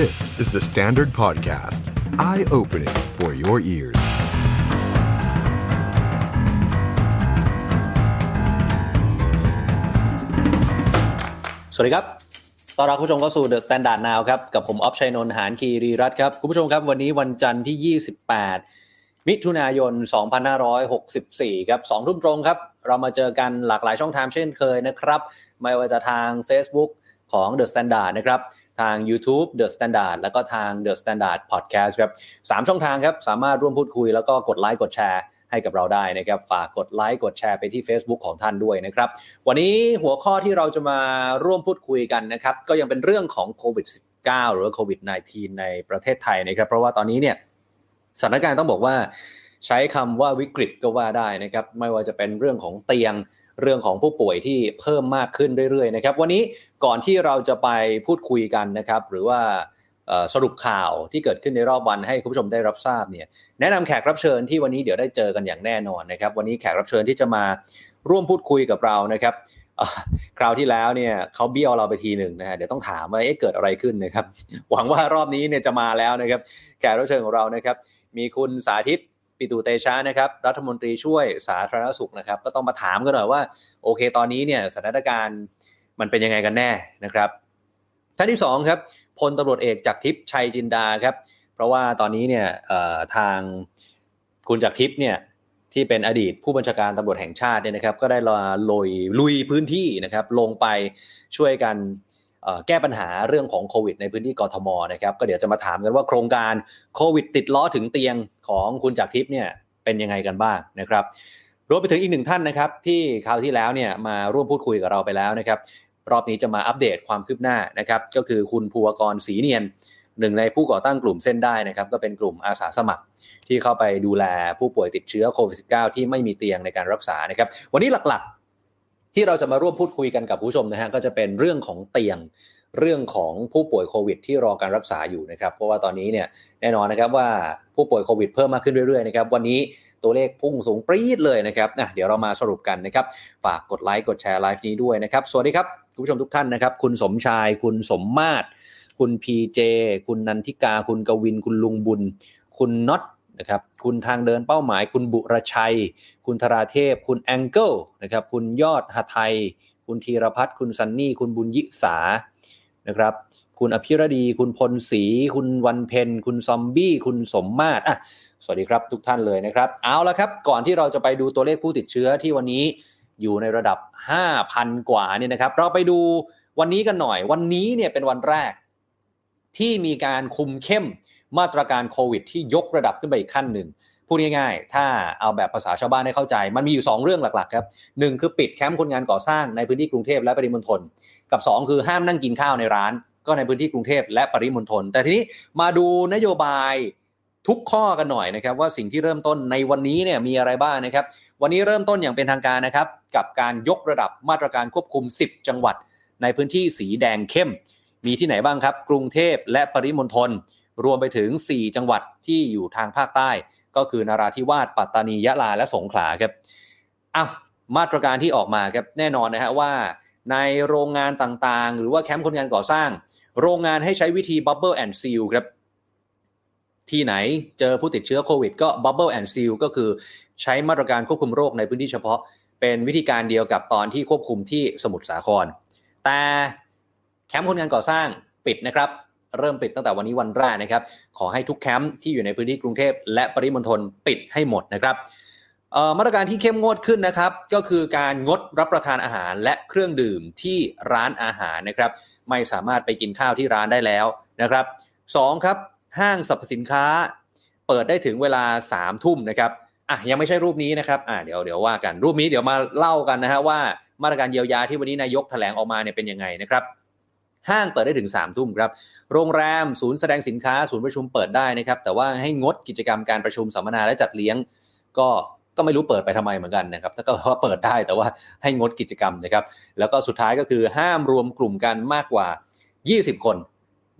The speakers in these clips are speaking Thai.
This is the Standard Podcast. Eye-opening for your ears. สวัสดีครับต้อนรับคุณผู้ชมเข้าสู่ The Standard Now ครับ กับผมออฟชัยนนท์หานคีรีรัตน์ครับ คุณผู้ชมครับ วันนี้วันจันทร์ที่ 28 มิถุนายน 2564 ครับ2ทุ่มตรงครับ เรามาเจอกันหลากหลายช่องทางเช่นเคยนะครับ ไม่ว่าจะทาง Facebook ของ The Standard นะครับ ทาง YouTube The Standard แล้วก็ทาง The Standard Podcast ครับสามช่องทางครับ สามารถร่วมพูดคุยแล้วก็กดไลค์กดแชร์ให้กับเราได้นะครับ ฝากกดไลค์กดแชร์ไปที่ Facebook ของท่านด้วยนะครับ วันนี้หัวข้อที่เราจะมาร่วมพูดคุยกันนะครับ ก็ยังเป็นเรื่องของโควิด -19 หรือโควิด -19 ในประเทศไทยนะครับ เพราะว่าตอนนี้เนี่ยสถานการณ์ต้องบอกว่า ใช้คำว่าวิกฤตก็ว่าได้นะครับ ไม่ว่าจะเป็นเรื่องของเตียง เรื่องของผู้ป่วยที่เพิ่มมากขึ้นเรื่อยๆนะครับ วันนี้ก่อนที่เราจะไปพูดคุยกันนะครับ หรือว่าสรุปข่าวที่เกิดขึ้นในรอบวันให้คุณผู้ชมได้รับทราบเนี่ยแนะนำแขกรับเชิญที่วันนี้เดี๋ยวได้เจอกันอย่างแน่นอนนะครับ วันนี้แขกรับเชิญที่จะมาร่วมพูดคุยกับเรานะครับคราวที่แล้วเนี่ยเขาเบี้ยวเราไปทีหนึ่งนะฮะเดี๋ยวต้องถามว่าเอ๊ะเกิดอะไรขึ้นนะครับ หวังว่ารอบนี้เนี่ยจะมาแล้วนะครับ แขกรับเชิญของเรานะครับ มีคุณสาธิต ปิตุเตชะนะครับรัฐมนตรีช่วยสาธารณสุขนะครับ ก็ต้องมาถามกันหน่อยว่า โอเค ตอนนี้เนี่ยสถานการณ์มันเป็นยังไงกันแน่นะครับท่านที่สองครับพลตำรวจเอกจากทิพย์ชัยจินดาครับ เพราะว่าตอนนี้เนี่ยทางคุณจากทิพย์เนี่ยที่เป็นอดีตผู้บัญชาการตำรวจแห่งชาติเนี่ยนะครับ ก็ได้ลาลอยลุยพื้นที่นะครับ ลงไปช่วยกัน แก้ปัญหาเรื่องของโควิดในพื้นที่กรทมนะครับก็เดี๋ยวจะมาถามกันว่าโครงการโควิด ติดล้อถึงเตียงของคุณจากทิพย์เนี่ยเป็นยังไงกันบ้างนะครับรวมไปถึงอีกหนึ่งท่านนะครับ ที่คราวที่แล้วเนี่ยมาร่วมพูดคุยกับเราไปแล้วนะครับ รอบนี้จะมาอัปเดตความคืบหน้านะครับ ก็คือคุณภูวกรศรีเนียนหนึ่งในผู้ก่อตั้งกลุ่มเส้นได้นะครับ ก็เป็นกลุ่มอาสาสมัคร ที่เข้าไปดูแลผู้ป่วยติดเชื้อโควิด -19 ที่ไม่มีเตียงในการรักษานะครับ วันนี้หลักๆ ที่เราจะมาร่วมพูดคุยกันกับผู้ชมนะฮะก็จะเป็นเรื่องของเตียงเรื่องของผู้ป่วยโควิด ที่รอการรักษาอยู่นะครับเพราะว่าตอนนี้เนี่ยแน่นอนนะครับว่าผู้ป่วยโควิดเพิ่มมากขึ้นเรื่อยๆนะครับวันนี้ตัวเลขพุ่งสูงปรี๊ดเลยนะครับนะเดี๋ยวเรามาสรุปกันนะครับฝากกดไลค์กดแชร์ไลฟ์นี้ด้วยนะครับสวัสดีครับคุณผู้ชมทุกท่านนะครับ คุณสมชาย คุณสมมาตรคุณพีเจคุณนันทิกา คุณกวิน คุณลุงบุญ คุณน็อต นะครับคุณทางเดินเป้าหมาย คุณบุรชัย คุณธราเทพ คุณแองเกิลนะครับคุณยอดหไทย คุณธีรพัฒน์คุณซันนี่ คุณบุญยิสานะครับคุณอภิรดี คุณพลศรีคุณวันเพ็ญคุณซอมบี้ คุณสมมาตรอะสวัสดีครับทุกท่านเลยนะครับ เอาละครับ ก่อนที่เราจะไปดูตัวเลขผู้ติดเชื้อที่วันนี้อยู่ในระดับ 5,000 กว่านี่นะครับ เราไปดูวันนี้กันหน่อย วันนี้เนี่ยเป็นวันแรกที่มีการคุมเข้ม มาตรการโควิดที่ยกระดับขึ้นไปอีกขั้นหนึ่งพูดง่ายๆ ถ้าเอาแบบภาษาชาวบ้านให้เข้าใจ มันมีอยู่ 2 เรื่องหลักๆครับหนึ่งคือปิดแคมป์คนงานก่อสร้างในพื้นที่กรุงเทพและปริมณฑลกับ 2 คือห้ามนั่งกินข้าวในร้าน ก็ในพื้นที่กรุงเทพและปริมณฑลแต่ทีนี้มาดูนโยบายทุกข้อกันหน่อยนะครับว่าสิ่งที่เริ่มต้นในวันนี้เนี่ยมีอะไรบ้างนะครับ วันนี้เริ่มต้นอย่างเป็นทางการนะครับ กับการยกระดับมาตรการควบคุม 10 จังหวัด ในพื้นที่สีแดงเข้ม มีที่ไหนบ้างครับ กรุงเทพและปริมณฑล รวมไปถึง 4 จังหวัดที่อยู่ทางภาคใต้ ก็คือนราธิวาสปัตตานียะลาและสงขลาครับอ้าวมาตรการที่ออกมาครับแน่นอนนะฮะว่า ในโรงงานต่างๆ หรือว่าแคมป์คนงานก่อสร้าง โรงงานให้ใช้วิธี Bubble and Seal ครับที่ไหนเจอผู้ติดเชื้อโควิดก็ Bubble and Seal ก็คือใช้มาตรการควบคุมโรคในพื้นที่เฉพาะ เป็นวิธีการเดียวกับตอนที่ควบคุมที่สมุทรสาคร แต่แคมป์คนงานก่อสร้างปิดนะครับ เริ่มปิดตั้งแต่วันนี้วันแรกนะครับ ขอให้ทุกแคมป์ที่อยู่ในพื้นที่กรุงเทพและปริมณฑลปิดให้หมดนะครับมาตรการที่เข้มงวดขึ้นนะครับ ก็คือการงดรับประทานอาหารและเครื่องดื่มที่ร้านอาหารนะครับ ไม่สามารถไปกินข้าวที่ร้านได้แล้วนะครับสองครับ ห้างสรรพสินค้า เปิดได้ถึงเวลา3ามทุ่มนะครับอะยังไม่ใช่รูปนี้นะครับอะเดี๋ยวเดี๋ยวว่ากันรูปนี้เดี๋ยวมาเล่ากันนะฮะว่ามาตรการเยียวยาที่วันนี้นายกแถลงออกมาเนี่ยเป็นยังไงนะครับ ห้างเปิดได้ถึง3ามทุ่มครับ โรงแรม ศูนย์แสดงสินค้า ศูนย์ประชุมเปิดได้นะครับ แต่ว่าให้งดกิจกรรมการประชุมสัมมนาและจัดเลี้ยง ก็ก็ไม่รู้เปิดไปทำไมเหมือนกันนะครับ ถ้าก็ว่าเปิดได้แต่ว่าให้งดกิจกรรมนะครับ แล้วก็สุดท้ายก็คือห้ามรวมกลุ่มกันมากกว่า 20 คน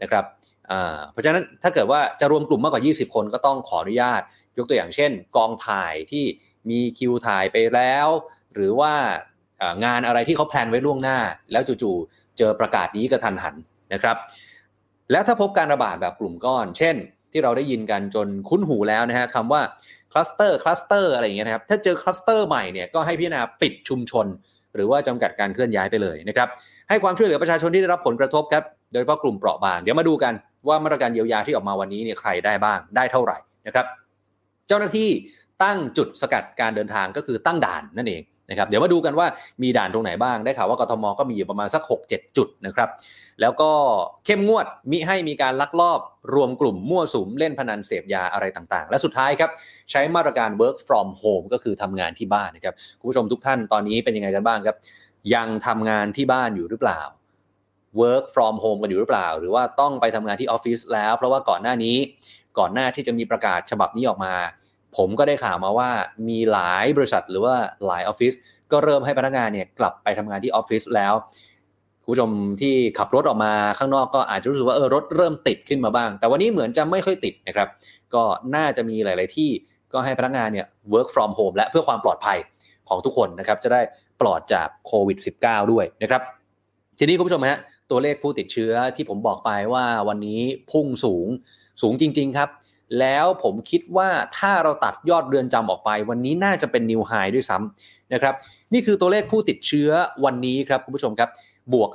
นะครับอ่าเพราะฉะนั้นถ้าเกิดว่าจะรวมกลุ่มมากกว่า 20 คนก็ต้องขออนุญาต ยกตัวอย่างเช่น กองถ่ายที่มีคิวถ่ายไปแล้ว หรือว่าอ่างานอะไรที่เขา plan ไว้ล่วงหน้า แล้วจู่ๆ เจอประกาศนี้กระทันหันนะครับ แล้วถ้าพบการระบาดแบบกลุ่มก้อน เช่น ที่เราได้ยินกันจนคุ้นหูแล้วนะฮะคำว่าคลัสเตอร์คลัสเตอร์อะไรอย่างเงี้ยนะครับถ้าเจอคลัสเตอร์ใหม่เนี่ยก็ให้พิจารณาปิดชุมชน หรือว่าจำกัดการเคลื่อนย้ายไปเลยนะครับให้ความช่วยเหลือประชาชนที่ได้รับผลกระทบครับโดยเฉพาะกลุ่มเปราะบางเดี๋ยวมาดูกันว่ามาตรการเยียวยาที่ออกมาวันนี้เนี่ยใครได้บ้างได้เท่าไหร่นะครับ เจ้าหน้าที่ตั้งจุดสกัดการเดินทางก็คือตั้งด่านนั่นเอง นะครับเดี๋ยวมาดูกันว่ามีด่านตรงไหนบ้างได้ข่าวว่ากทมก็มีอยู่ประมาณสัก 6-7 จุดนะครับแล้วก็เข้มงวดมิให้มีการลักลอบรวมกลุ่มมั่วสุมเล่นพนันเสพยาอะไรต่างๆ และสุดท้ายครับใช้มาตรการ work from home ก็คือทำงานที่บ้านนะครับคุณผู้ชมทุกท่านตอนนี้เป็นยังไงกันบ้างครับ ยังทำงานที่บ้านอยู่หรือเปล่า work from home กันอยู่หรือเปล่า หรือว่าต้องไปทำงานที่ออฟฟิศแล้ว เพราะว่าก่อนหน้านี้ก่อนหน้าที่จะมีประกาศฉบับนี้ออกมา ผมก็ได้ข่าวมาว่ามีหลายบริษัทหรือว่าหลายออฟฟิศก็เริ่มให้พนักงานเนี่ยกลับไปทำงานที่ออฟฟิศแล้วคุณผู้ชมที่ขับรถออกมาข้างนอกก็อาจจะรู้สึกว่าเออรถเริ่มติดขึ้นมาบ้าง แต่วันนี้เหมือนจะไม่ค่อยติดนะครับ ก็น่าจะมีหลาย ๆ ที่ก็ให้พนักงานเนี่ย work from home และเพื่อความปลอดภัยของทุกคนนะครับ จะได้ปลอดจากโควิด -19 ด้วยนะครับ ทีนี้คุณผู้ชมฮะตัวเลขผู้ติดเชื้อที่ผมบอกไปว่าวันนี้พุ่งสูงสูงจริง ๆ ครับ แล้วผมคิดว่าถ้าเราตัดยอดเรือนจำออกไป วันนี้น่าจะเป็นนิวไฮด้วยซ้ำนะครับ นี่คือตัวเลขผู้ติดเชื้อวันนี้ครับคุณผู้ชมครับ บวก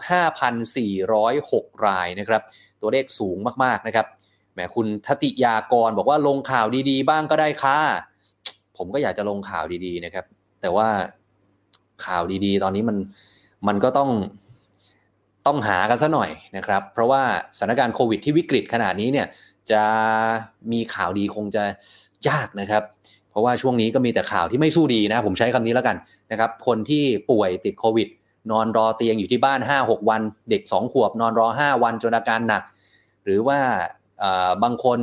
5,406 รายนะครับ ตัวเลขสูงมากๆนะครับแหมคุณทติยากรบอกว่าลงข่าวดีๆ บ้างก็ได้ค่ะ ผมก็อยากจะลงข่าวดีๆนะครับ แต่ว่าข่าวดีๆ ตอนนี้มันมันก็ต้องต้องหากันซะหน่อยนะครับ เพราะว่าสถานการณ์โควิดที่วิกฤตขนาดนี้เนี่ย จะมีข่าวดีคงจะยากนะครับ เพราะว่าช่วงนี้ก็มีแต่ข่าวที่ไม่สู้ดีนะ ผมใช้คำนี้แล้วกันนะครับ คนที่ป่วยติดโควิด นอนรอเตียงอยู่ที่บ้าน 5-6 วัน เด็ก 2 ขวบ นอนรอ 5 วันจนอาการหนัก หรือว่าบางคน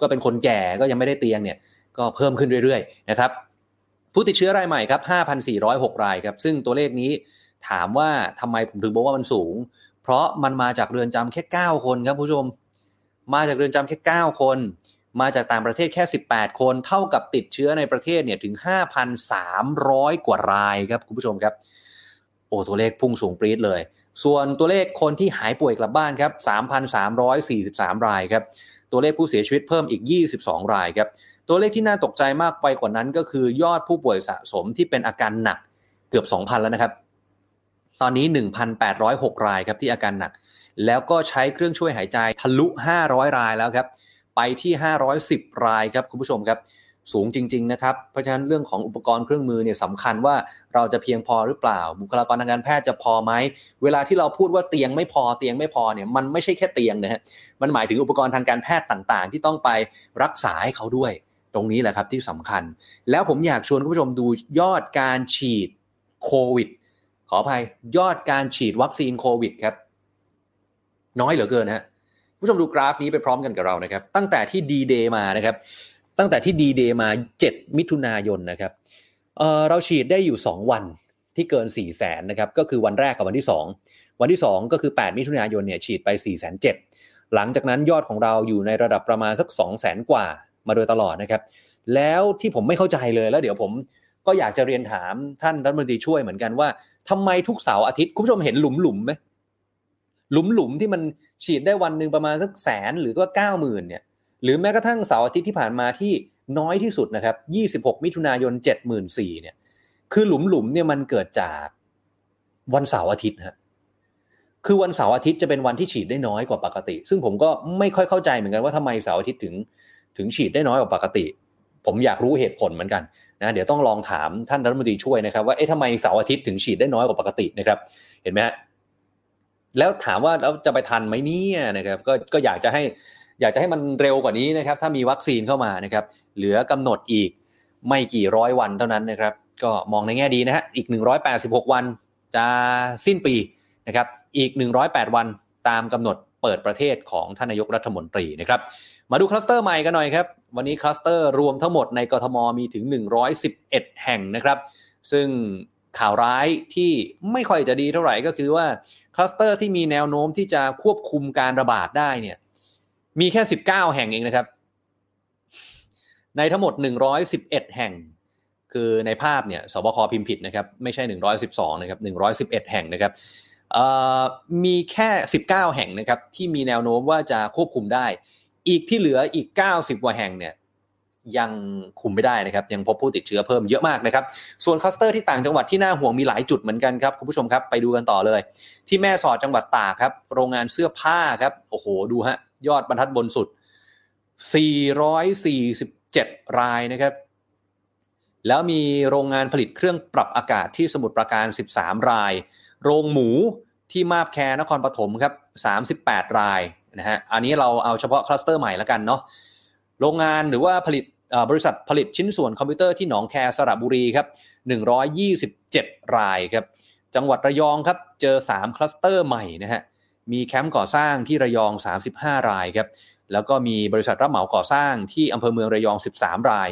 ก็เป็นคนแก่ก็ยังไม่ได้เตียงเนี่ยก็เพิ่มขึ้นเรื่อยๆนะครับผู้ติดเชื้อรายใหม่ครับ 5,406 รายครับ ซึ่งตัวเลขนี้ถามว่าทำไมผมถึงบอกว่ามันสูง เพราะมันมาจากเรือนจำแค่ 9 คนครับผู้ชม มาจากเรือนจำแค่ 9 คน มาจากต่างประเทศแค่ 18 คน เท่ากับติดเชื้อในประเทศเนี่ยถึง 5,300 กว่ารายครับคุณผู้ชมครับ โอ้ตัวเลขพุ่งสูงปรี๊ดเลย ส่วนตัวเลขคนที่หายป่วยกลับบ้านครับ 3,343 รายครับ ตัวเลขผู้เสียชีวิตเพิ่มอีก 22 รายครับ ตัวเลขที่น่าตกใจมากไปกว่านั้นก็คือยอดผู้ป่วยสะสมที่เป็นอาการหนักเกือบ 2,000 แล้วนะครับ ตอนนี้ 1,806 รายครับที่อาการหนัก แล้วก็ใช้เครื่องช่วยหายใจทะลุ 500 รายแล้วครับ ไปที่ 510 รายครับคุณผู้ชมครับ สูงจริง ๆ นะครับ เพราะฉะนั้นเรื่องของอุปกรณ์เครื่องมือเนี่ยสำคัญว่าเราจะเพียงพอหรือเปล่า บุคลากรทางการแพทย์จะพอไหม เวลาที่เราพูดว่าเตียงไม่พอเตียงไม่พอเนี่ยมันไม่ใช่แค่เตียงนะฮะ มันหมายถึงอุปกรณ์ทางการแพทย์ต่างๆ ที่ต้องไปรักษาให้เขาด้วย ตรงนี้แหละครับที่สำคัญ แล้วผมอยากชวนคุณผู้ชมดูยอดการฉีดโควิด ขออภัยยอดการฉีดวัคซีนโควิดครับ น้อยเหลือเกินฮะผู้ชมดูกราฟนี้ไปพร้อมกันกับเรานะครับ ตั้งแต่ที่ดีเดย์มานะครับ ตั้งแต่ที่ดีเดย์มา 7 มิถุนายนนะครับเเราฉีดได้อยู่ 2 วันที่เกิน 4 0 0แสนนะครับ ก็คือวันแรกกับวันที่ 2 วันที่ 2 ก็คือ 8 มิถุนายนเนี่ยฉีดไป 4 7 0 0 0หลังจากนั้นยอดของเราอยู่ในระดับประมาณสัก 2 0 0แสนกว่ามาโดยตลอดนะครับ แล้วที่ผมไม่เข้าใจเลยแล้วเดี๋ยวผมก็อยากจะเรียนถามท่านรัฐมนตรีช่วยเหมือนกันว่า ทำไมทุกเสาร์อาทิตย์คุณผู้ชมเห็นหลุมหลุมไหมหลุมหลุมที่มันฉีดได้วันหนึ่งประมาณสักแสนหรือก็เก้าหมื่นเนี่ย หรือแม้กระทั่งเสาร์อาทิตย์ที่ผ่านมาที่น้อยที่สุดนะครับ26มิถุนายน74,000เนี่ย คือหลุมหลุมเนี่ยมันเกิดจากวันเสาร์อาทิตย์ฮะคือวันเสาร์อาทิตย์จะเป็นวันที่ฉีดได้น้อยกว่าปกติ ซึ่งผมก็ไม่ค่อยเข้าใจเหมือนกันว่าทำไมเสาร์อาทิตย์ถึง ถึงฉีดได้น้อยกว่าปกติ ผมอยากรู้เหตุผลเหมือนกันนะเดี๋ยวต้องลองถามท่านรัฐมนตรีช่วยนะครับ ว่าเอ๊ะทำไมเสาร์อาทิตย์ถึงฉีดได้น้อยกว่าปกตินะครับ เห็นไหมฮะแล้วถามว่าเราจะไปทันไหมเนี่ยนะครับก็ก็อยากจะให้อยากจะให้มันเร็วกว่านี้นะครับ ถ้ามีวัคซีนเข้ามานะครับ เหลือกำหนดอีกไม่กี่ร้อยวันเท่านั้นนะครับ ก็มองในแง่ดีนะฮะอีก 186 วันจะสิ้นปีนะครับ อีก 108 วันตามกำหนด เปิดประเทศของท่านนายกรัฐมนตรีนะครับ มาดูคลัสเตอร์ใหม่กันหน่อยครับ วันนี้คลัสเตอร์รวมทั้งหมดในกทมมีถึง 111 แห่งนะครับ ซึ่งข่าวร้ายที่ไม่ค่อยจะดีเท่าไหร่ก็คือว่าคลัสเตอร์ที่มีแนวโน้มที่จะควบคุมการระบาดได้เนี่ยมีแค่ 19 แห่งเองนะครับ ในทั้งหมด 111 แห่ง คือในภาพเนี่ยสบคพิมพ์ผิดนะครับ ไม่ใช่ 112 นะครับ 111 แห่งนะครับ มีแค่ 19 แห่งนะครับที่มีแนวโน้มว่าจะควบคุมได้ อีกที่เหลืออีก 90 กว่าแห่งเนี่ยยังคุมไม่ได้นะครับ ยังพบผู้ติดเชื้อเพิ่มเยอะมากนะครับ ส่วนคลัสเตอร์ที่ต่างจังหวัดที่น่าห่วงมีหลายจุดเหมือนกันครับ คุณผู้ชมครับไปดูกันต่อเลย ที่แม่สอดจังหวัดตากครับ โรงงานเสื้อผ้าครับ โอ้โห ดูฮะ ยอดบรรทัดบนสุด 447 รายนะครับ แล้วมีโรงงานผลิตเครื่องปรับอากาศที่สมุทรปราการ 13 ราย โรงหมูที่มาบแคนครปฐมครับ 38 รายนะฮะอันนี้เราเอาเฉพาะคลัสเตอร์ใหม่แล้วกันเนาะโรงงานหรือว่าผลิตบริษัทผลิตชิ้นส่วนคอมพิวเตอร์ที่หนองแคสระบุรีครับ127 รายครับจังหวัดระยองครับเจอ 3 คลัสเตอร์ใหม่นะฮะมีแคมป์ก่อสร้างที่ระยอง 35 รายครับแล้วก็มีบริษัทรับเหมาก่อสร้างที่อำเภอเมืองระยอง 13 ราย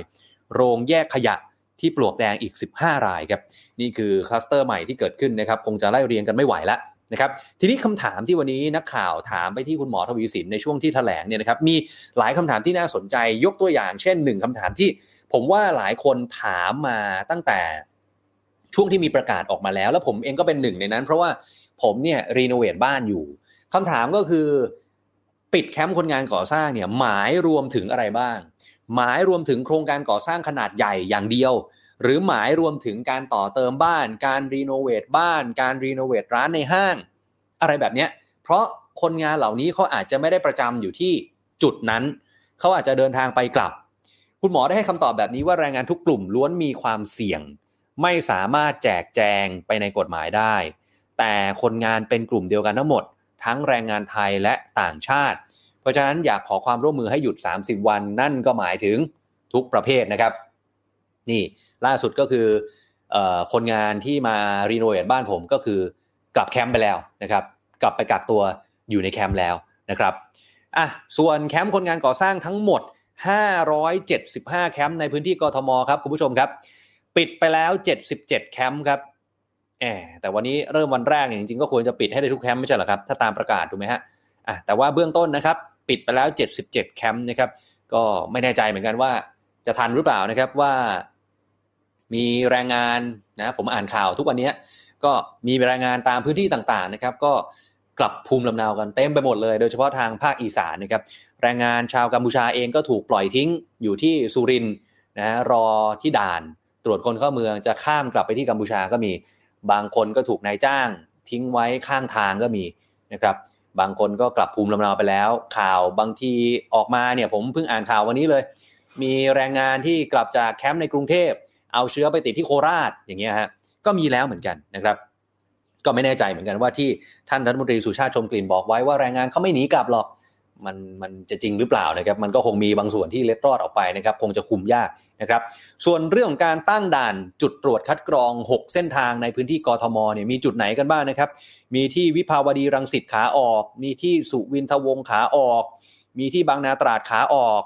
โรงแยกขยะ ที่ปลวกแดงอีก 15 รายครับนี่คือคลัสเตอร์ใหม่ที่เกิดขึ้นนะครับคงจะไล่เรียงกันไม่ไหวแล้วนะครับทีนี้คำถามที่วันนี้นักข่าวถามไปที่คุณหมอทวีศิลป์ในช่วงที่แถลงเนี่ยนะครับมีหลายคำถามที่น่าสนใจยกตัวอย่าง เช่นหนึ่งคำถามที่ผมว่าหลายคนถามมาตั้งแต่ช่วงที่มีประกาศออกมาแล้ว แล้วผมเองก็เป็นหนึ่งในนั้น เพราะว่าผมเนี่ย renovate บ้านอยู่คำถามก็คือ ปิดแคมป์คนงานก่อสร้างเนี่ยหมายรวมถึงอะไรบ้าง หมายรวมถึงโครงการก่อสร้างขนาดใหญ่อย่างเดียว หรือหมายรวมถึงการต่อเติมบ้าน การรีโนเวทบ้าน การรีโนเวทร้านในห้าง อะไรแบบนี้เพราะคนงานเหล่านี้เขาอาจจะไม่ได้ประจำอยู่ที่จุดนั้น เขาอาจจะเดินทางไปกลับ คุณหมอได้ให้คำตอบแบบนี้ว่าแรงงานทุกกลุ่มล้วนมีความเสี่ยง ไม่สามารถแจกแจงไปในกฎหมายได้ แต่คนงานเป็นกลุ่มเดียวกันทั้งหมด ทั้งแรงงานไทยและต่างชาติ เพราะฉะนั้นอยากขอความร่วมมือให้หยุด 30 วัน นั่นก็หมายถึงทุกประเภทนะครับ นี่ล่าสุดก็คืออคนงานที่มา renovate บ้านผมก็คือกลับแคมป์ไปแล้วนะครับ กลับไปกักตัวอยู่ในแคมป์แล้วนะครับอะส่วนแคมป์คนงานก่อสร้างทั้งหมด 575 แคมป์ในพื้นที่กทมครับคุณผู้ชมครับ ปิดไปแล้ว 77 แคมป์ครับแหมแต่วันนี้เริ่มวันแรกเนี่ยจริงๆก็ควรจะปิดให้ได้ทุกแคมป์ไม่ใช่หรอครับ ถ้าตามประกาศถูกไหมฮะอะแต่ว่าเบื้องต้นนะครับ ปิดไปแล้ว 77 แคมป์นะครับ ก็ไม่แน่ใจเหมือนกันว่าจะทันหรือเปล่านะครับว่ามีแรงงานนะผมอ่านข่าวทุกวันนี้ก็มีแรงงานตามพื้นที่ต่างๆนะครับ ก็กลับภูมิลำเนากันเต็มไปหมดเลย โดยเฉพาะทางภาคอีสานนะครับแรงงานชาวกัมพูชาเองก็ถูกปล่อยทิ้งอยู่ที่สุรินนะรอที่ด่านตรวจคนเข้าเมืองจะข้ามกลับไปที่กัมพูชาก็มี บางคนก็ถูกนายจ้าง ทิ้งไว้ข้างทางก็มีนะครับ บางคนก็กลับภูมิลำเนาไปแล้ว ข่าวบางทีออกมาเนี่ยผมเพิ่งอ่านข่าววันนี้เลย มีแรงงานที่กลับจากแคมป์ในกรุงเทพ เอาเชื้อไปติดที่โคราชอย่างเงี้ยฮะก็มีแล้วเหมือนกันนะครับ ก็ไม่แน่ใจเหมือนกันว่าที่ท่านรัฐมนตรีสุชาติชมกลิ่นบอกไว้ว่าแรงงานเขาไม่หนีกลับหรอก มันมันจะจริงหรือเปล่านะครับ มันก็คงมีบางส่วนที่เล็ดรอดออกไปนะครับ คงจะคุมยากนะครับ ส่วนเรื่องของการตั้งด่านจุดตรวจคัดกรอง 6 เส้นทางในพื้นที่กรทมเนี่ยมีจุดไหนกันบ้างนะครับ มีที่วิภาวดีรังสิตขาออก มีที่สุวินทวงขาออก มีที่บางนาตราดขาออก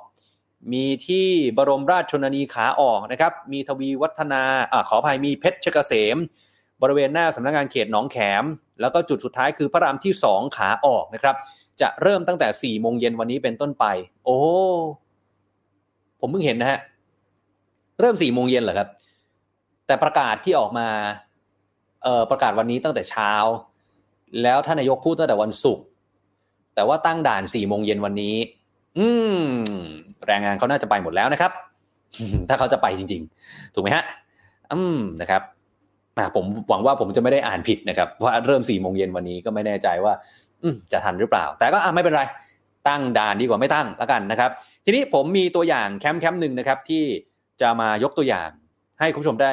มีที่บรมราชชนนีขาออกนะครับ มีทวีวัฒนาอ่าขออภัยมีเพชรเกษม บริเวณหน้าสำนักงานเขตหนองแขม แล้วก็จุดสุดท้ายคือพระรามที่ 2 ขาออกนะครับ จะเริ่มตั้งแต่4ี่โมงเย็นวันนี้เป็นต้นไป โอ้ ผมเพิ่งเห็นนะฮะ เริ่ม4ี่โมงเย็นเหรอครับ แต่ประกาศที่ออกมา เอ่อประกาศวันนี้ตั้งแต่เช้า แล้วท่านนายกพูดตั้งแต่วันศุกร์ แต่ว่าตั้งด่าน4ี่โมงเย็นวันนี้ อืม แรงงานเขาน่าจะไปหมดแล้วนะครับ ถ้าเขาจะไปจริง ๆ ถูกไหมฮะ อืม นะครับผมหวังว่าผมจะไม่ได้อ่านผิดนะครับว่าเริ่ม4ี่โมงเย็นวันนี้ก็ไม่แน่ใจว่า จะทันหรือเปล่า แต่ก็ไม่เป็นไร ตั้งด่านดีกว่าไม่ตั้งแล้วกันนะครับ ทีนี้ผมมีตัวอย่างแคมป์แคมป์หนึ่งนะครับที่จะมายกตัวอย่างให้คุณผู้ชมได้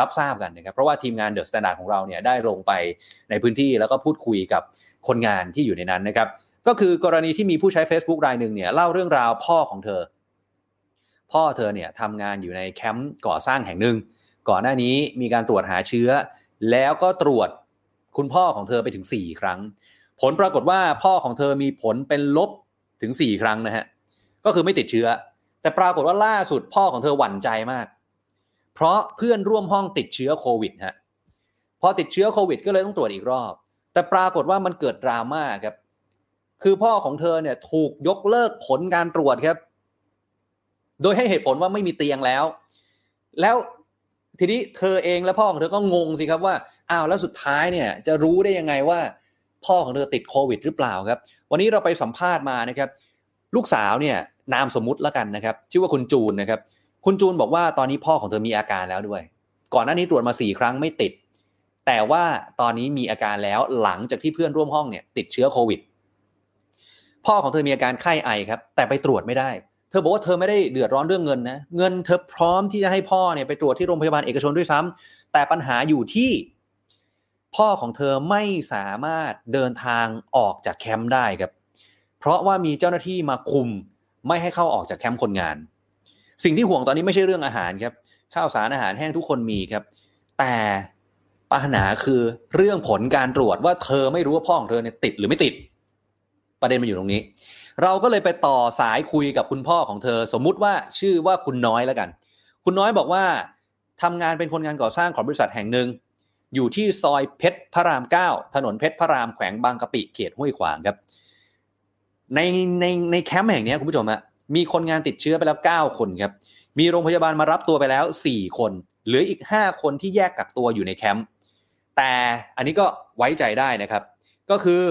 รับทราบกันนะครับ เพราะว่าทีมงาน THE STANDARD ของเราเนี่ยได้ลงไปในพื้นที่แล้วก็พูดคุยกับคนงานที่อยู่ในนั้นนะครับ ก็คือกรณีที่มีผู้ใช้ Facebook รายหนึ่งเนี่ยเล่าเรื่องราวพ่อของเธอ พ่อเธอเนี่ยทำงานอยู่ในแคมป์ก่อสร้างแห่งหนึ่งก่อนหน้านี้มีการตรวจหาเชื้อ แล้วก็ตรวจคุณพ่อของเธอไปถึง 4 ครั้ง ผลปรากฏว่าพ่อของเธอมีผลเป็นลบถึง 4 ครั้งนะฮะ ก็คือไม่ติดเชื้อ แต่ปรากฏว่าล่าสุดพ่อของเธอหวั่นใจมาก เพราะเพื่อนร่วมห้องติดเชื้อโควิดฮะ พอติดเชื้อโควิด ก็เลยต้องตรวจอีกรอบ แต่ปรากฏว่ามันเกิดดราม่าครับ คือพ่อของเธอเนี่ยถูกยกเลิกผลการตรวจครับ โดยให้เหตุผลว่าไม่มีเตียงแล้ว แล้วทีนี้เธอเองและพ่อของเธอก็งงสิครับว่า อ้าวแล้วสุดท้ายเนี่ย จะรู้ได้ยังไงว่า พ่อของเธอติดโควิดหรือเปล่าครับ วันนี้เราไปสัมภาษณ์มานะครับ ลูกสาวเนี่ยนามสมมุติแล้วกันนะครับ ชื่อว่าคุณจูนนะครับ คุณจูนบอกว่าตอนนี้พ่อของเธอมีอาการแล้วด้วย ก่อนหน้านี้ตรวจมาสี่ครั้งไม่ติด แต่ว่าตอนนี้มีอาการแล้วหลังจากที่เพื่อนร่วมห้องเนี่ย ติดเชื้อโควิด พ่อของเธอมีอาการไข้ไอครับ แต่ไปตรวจไม่ได้ เธอบอกว่าเธอไม่ได้เดือดร้อนเรื่องเงินนะ เงินเธอพร้อมที่จะให้พ่อเนี่ยไปตรวจที่โรงพยาบาลเอกชนด้วยซ้ำแต่ปัญหาอยู่ที่ พ่อของเธอไม่สามารถเดินทางออกจากแคมป์ได้ครับ เพราะว่ามีเจ้าหน้าที่มาคุมไม่ให้เข้าออกจากแคมป์คนงาน สิ่งที่ห่วงตอนนี้ไม่ใช่เรื่องอาหารครับ ข้าวสารอาหารแห้งทุกคนมีครับ แต่ปัญหาคือเรื่องผลการตรวจว่าเธอไม่รู้ว่าพ่อของเธอเนี่ยติดหรือไม่ติด ประเด็นมันอยู่ตรงนี้ เราก็เลยไปต่อสายคุยกับคุณพ่อของเธอ สมมุติว่าชื่อว่าคุณน้อยแล้วกัน คุณน้อยบอกว่าทำงานเป็นคนงานก่อสร้างของบริษัทแห่งหนึ่ง อยู่ที่ซอยเพชรพระรามเก้าถนนเพชรพระรามแขวงบางกะปิเขตห้วยขวางครับ ในในในแคมป์แห่งนี้คุณผู้ชมอะมีคนงานติดเชื้อไปแล้ว 9 คนครับ มีโรงพยาบาลมารับตัวไปแล้ว 4 คน เหลืออีก 5 คนที่แยกกักตัวอยู่ในแคมป์แต่อันนี้ก็ไว้ใจได้นะครับ ก็คือ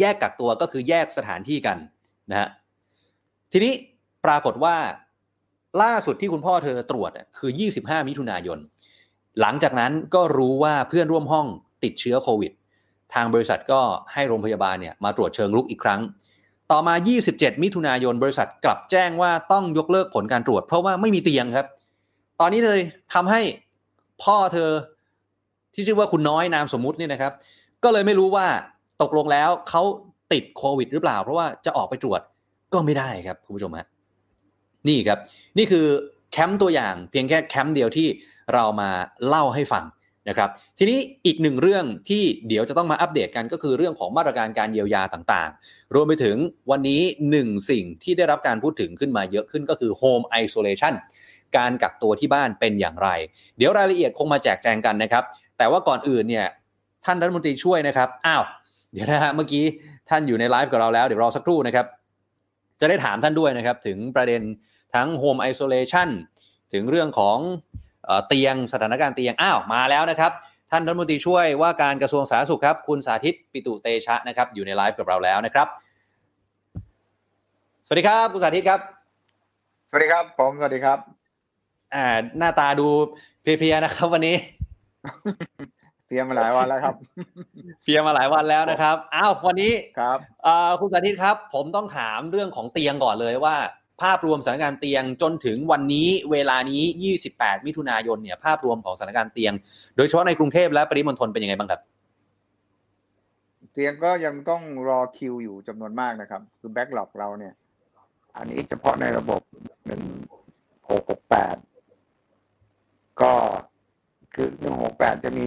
แยกกักตัวก็คือแยกสถานที่กันนะฮะทีนี้ปรากฏว่าล่าสุดที่คุณพ่อเธอตรวจอะคือ 25 มิถุนายน หลังจากนั้นก็รู้ว่าเพื่อนร่วมห้องติดเชื้อโควิด ทางบริษัทก็ให้โรงพยาบาลเนี่ยมาตรวจเชิงลุกอีกครั้ง ต่อมา 27 มิถุนายน บริษัทกลับแจ้งว่าต้องยกเลิกผลการตรวจ เพราะว่าไม่มีเตียงครับ ตอนนี้เลยทำให้พ่อเธอที่ชื่อว่าคุณน้อยนามสมมุติเนี่ยนะครับ ก็เลยไม่รู้ว่าตกลงแล้วเขาติดโควิดหรือเปล่า เพราะว่าจะออกไปตรวจก็ไม่ได้ครับคุณผู้ชมฮะนี่ครับ นี่คือ แคมป์ตัวอย่างเพียงแค่แคมป์เดียวที่เรามาเล่าให้ฟังนะครับทีนี้อีกหนึ่งเรื่องที่เดี๋ยวจะต้องมาอัปเดตกันก็คือเรื่องของมาตรการการเยียวยาต่างๆ รวมไปถึงวันนี้หนึ่งสิ่งที่ได้รับการพูดถึงขึ้นมาเยอะขึ้นก็คือ home isolation การกักตัวที่บ้านเป็นอย่างไร เดี๋ยวรายละเอียดคงมาแจกแจงกันนะครับ แต่ว่าก่อนอื่นเนี่ยท่านรัฐมนตรีช่วยนะครับอ้าวเดี๋ยวนะฮะเมื่อกี้ท่านอยู่ในไลฟ์กับเราแล้วเดี๋ยวรอสักครู่นะครับ จะได้ถามท่านด้วยนะครับถึงประเด็น ทั้ง home isolation ถึงเรื่องของเตียงสถานการณ์เตียง อ้าว มาแล้วนะครับ ท่านรัฐมนตรีช่วยว่าการกระทรวงสาธารณสุขครับ คุณสาธิตปิตุเตชะนะครับ อยู่ในไลฟ์กับเราแล้วนะครับ สวัสดีครับ คุณสาธิตครับ สวัสดีครับ ผม สวัสดีครับ อ่า หน้าตาดูเพลียๆนะครับ วันนี้เตรียมมาหลายวันแล้วครับเพลียมาหลายวันแล้วนะครับ อ้าว วันนี้ครับคุณสาธิตครับ ผมต้องถามเรื่องของเตียงก่อนเลยว่า ภาพรวมสถานการณ์เตียงจนถึงวันนี้เวลานี้ 28 มิถุนายนเนี่ยภาพรวมของสถานการณ์เตียง โดยเฉพาะในกรุงเทพและปริมณฑลเป็นยังไงบ้างครับ เตียงก็ยังต้องรอคิวอยู่จำนวนมากนะครับ คือแบ็กหลอกเราเนี่ย อันนี้เฉพาะในระบบหนึ่งหกหกแปดก็คือหนึ่งหกแปดจะมี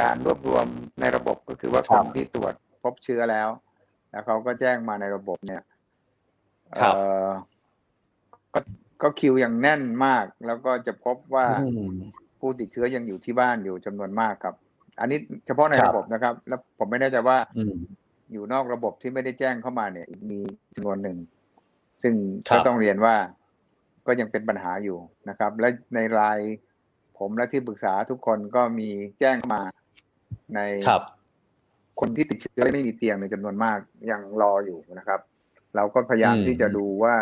การรวบรวมในระบบก็คือว่าคนที่ตรวจพบเชื้อแล้ว แล้วเขาก็แจ้งมาในระบบเนี่ยครับเอ่อ ก็ก็คิวอย่างแน่นมาก แล้วก็จะพบว่าผู้ติดเชื้อยังอยู่ที่บ้านอยู่จำนวนมากครับ อันนี้เฉพาะในครับระบบนะครับ แล้วผมไม่แน่ใจว่าอืมอยู่นอกระบบที่ไม่ได้แจ้งเข้ามาเนี่ยอีกมีจำนวนหนึ่ง ซึ่งครับก็ต้องเรียนว่าก็ยังเป็นปัญหาอยู่นะครับ และในรายผมและที่ปรึกษาทุกคนก็มีแจ้งเข้ามาในครับ คนที่ติดเชื้อและไม่มีเตียงในจำนวนมากยังรออยู่นะครับ เราก็พยายามอืมที่จะดูว่า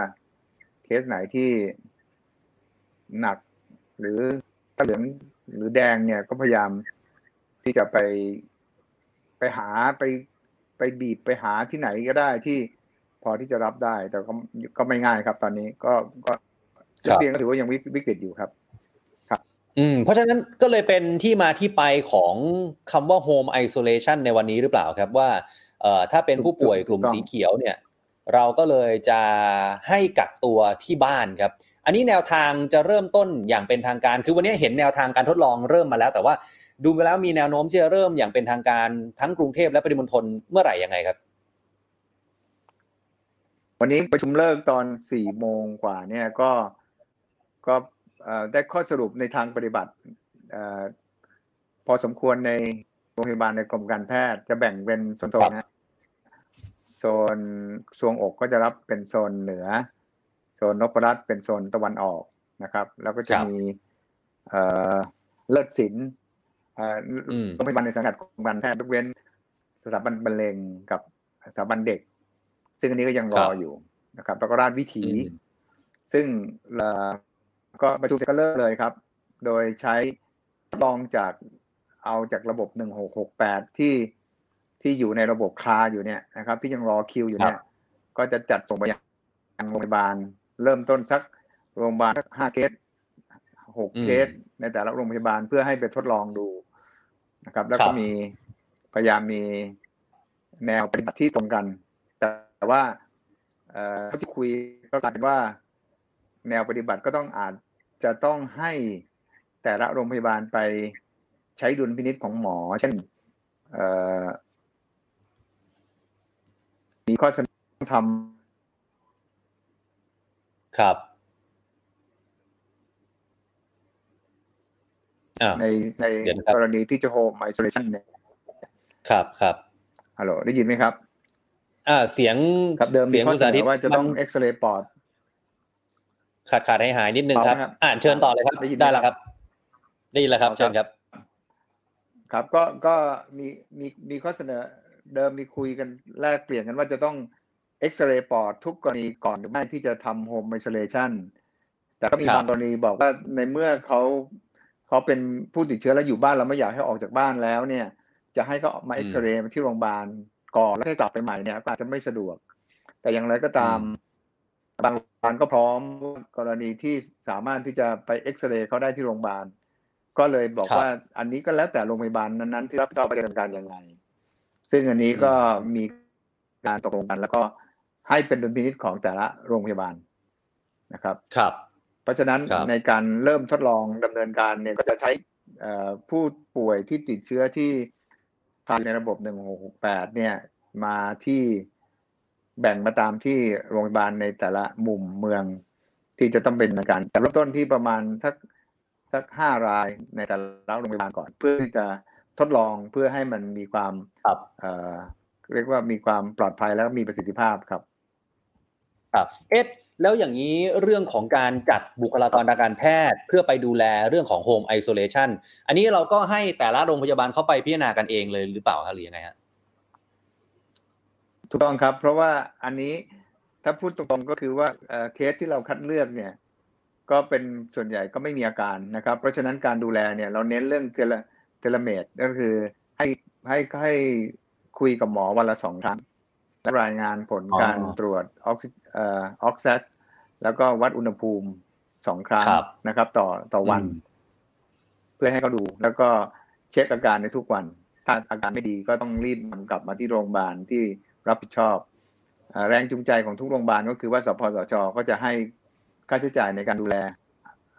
เคสไหนที่หนัก หรือถ้าเหลืองหรือแดงเนี่ยก็พยายามที่จะไปไปหาไปไปบีบไปหาที่ไหนก็ได้ที่พอที่จะรับได้ แต่ก็ก็ไม่ง่ายครับ ตอนนี้ก็ก็ครับเตียงก็ถือว่ายังวิวิกฤตอยู่ครับ อืม เพราะฉะนั้นก็เลยเป็นที่มาที่ไปของคำว่า home isolation ในวันนี้หรือเปล่าครับว่าเอ่อถ้าเป็นผู้ป่วยกลุ่มถูกต้องสีเขียวเนี่ย เราก็เลยจะให้กักตัวที่บ้านครับ อันนี้แนวทางจะเริ่มต้นอย่างเป็นทางการ คือวันนี้เห็นแนวทางการทดลองเริ่มมาแล้ว แต่ว่าดูไปแล้วมีแนวโน้มที่จะเริ่มอย่างเป็นทางการทั้งกรุงเทพและปริมณฑลเมื่อไหร่ยังไงครับ วันนี้ประชุมเลิกตอนสี่โมงกว่าเนี่ยก็ก็ได้ข้อสรุปในทางปฏิบัติอพอสมควรในโรงพยาบาลในกรมการแพทย์จะแบ่งเป็นโซนๆนะ โซนทรวงอกก็จะรับเป็นโซนเหนือ โซนนพรัตน์เป็นโซนตะวันออกนะครับ แล้วก็จะครับมีเอ่อเลิศศิลป์เอ่ออืมโรงพยาบาลในสังกัดกรมการแพทย์ยกเว้นสถาบันบรรเลงกับสถาบันเด็ก ซึ่งอันนี้ก็ยังรออยู่นะครับแล้วก็ราชวิถีอืมซึ่งเอ่อก็ประชุมเสร็จก็เลิกเลยครับ โดยใช้ทดลองจากเอาจากระบบ 1668 ที่ ที่อยู่ในระบบคลาอยู่เนี่ยนะครับ ที่ยังรอคิวอยู่เนี่ยก็จะจัดส่งไปยังโรงพยาบาล เริ่มต้นสักโรงพยาบาลสักห้าเคสหกอืมเคสในแต่ละโรงพยาบาลเพื่อให้ไปทดลองดูนะครับ แล้วครัก็บมีพยายามมีแนวปฏิบัติที่ตรงกัน แต่ว่าเอ่อเท่าที่คุยก็กลายเป็นว่า แนวปฏิบัติก็ต้องอาจจะต้องให้แต่ละโรงพยาบาลไปใช้ดุลพินิษของหมอ เช่น เอ่อมีข้อเสนอต้องทครับอ่าำในในเดี๋ยวนะครับกรณีที่จะโฮมไอโซเลชันเนี่ยครับครับฮัลโหลได้ยินไหมครับ อ่าเสียงครับเดิมเสีมียงข้อคุณเสสานธิตอว่าจะต้องมันเอ็กซเรย์ปอดขาดขาดหายหายนิดนึงครับต่อไหมครับ อ่านเชิญต่อเลยครับได้ยินไหมได้แล้วครับ ได้ยินแล้วครับอ๋อครับ เชิญครับ ครับก็ก็มีมีมีข้อเสนอ เดิมมีคุยกันแลกเปลี่ยนกันว่าจะต้องเอ็กซเรย์ปอดทุกกรณีก่อนหรือไม่ที่จะทำโฮมไอโซเลชันแต่ก็มีครับบางกรณีบอกว่าในเมื่อเขาเขาเป็นผู้ติดเชื้อแล้วอยู่บ้านเราไม่อยากให้ออกจากบ้านแล้วเนี่ย จะให้เขามาเอ็กซเรย์ที่โรงพยาบาลก่อนแล้วให้กลับไปใหม่เนี่ยก็อาจจะไม่สะดวก แต่อย่างไรก็ตาม บางโรงพยาบาลก็พร้อมกรณีที่สามารถที่จะไปเอ็กซเรย์เขาได้ที่โรงพยาบาลก็เลยบอกครับว่าอันนี้ก็แล้วแต่โรงพยาบาลนั้นๆที่รับผิดชอบดำเนินการยังไง ซึ่งอันนี้ก็มีการตกลงกัน แล้วก็ให้เป็นดุลพินิจของแต่ละโรงพยาบาลนะครับครับ เพราะฉะนั้นครับในการเริ่มทดลองดำเนินการเนี่ยก็จะใช้เอ่อผู้ป่วยที่ติดเชื้อที่ภายในระบบ 1668 เนี่ย มาที่แบ่งมาตามที่โรงพยาบาลในแต่ละมุมเมืองที่จะต้องเป็นดำเนินการแต่เริ่มต้นที่ประมาณสักสักห้ารายในแต่ละโรงพยาบาลก่อน เพื่อที่จะ ทดลองเพื่อให้มันมีความครับเอ่อเรียกว่ามีความปลอดภัยแล้วก็มีประสิทธิภาพครับ ครับเอ็ดแล้วอย่างนี้เรื่องของการจัดบุคลากรทางการแพทย์ เพื่อไปดูแลเรื่องของ home isolation อันนี้เราก็ให้แต่ละโรงพยาบาลเข้าไปพิจารณากันเองเลยหรือเปล่าครับหรือยังไงฮะถูกต้องครับ เพราะว่าอันนี้ถ้าพูดตรงๆก็คือว่าเอ่อเคสที่เราคัดเลือกเนี่ย ก็เป็นส่วนใหญ่ก็ไม่มีอาการนะครับ เพราะฉะนั้นการดูแลเนี่ย เราเน้นเรื่อง tele telemed ก็คือให้ให้ให้คุยกับหมอวันละสองครั้งและรายงานผลอ๋อการตรวจออกซิเอ่อออกซิสแล้วก็วัดอุณหภูมิสองครั้งครับนะครับ ต่อต่อวันอืมเพื่อให้เขาดู แล้วก็เช็คอาการในทุกวัน ถ้าอาการไม่ดีก็ต้องรีบนำกลับมาที่โรงพยาบาลที่รับผิดชอบอ่าแรงจูงใจของทุกโรงพยาบาลก็คือว่าสพสชก็จะให้ค่าใช้จ่ายในการดูแล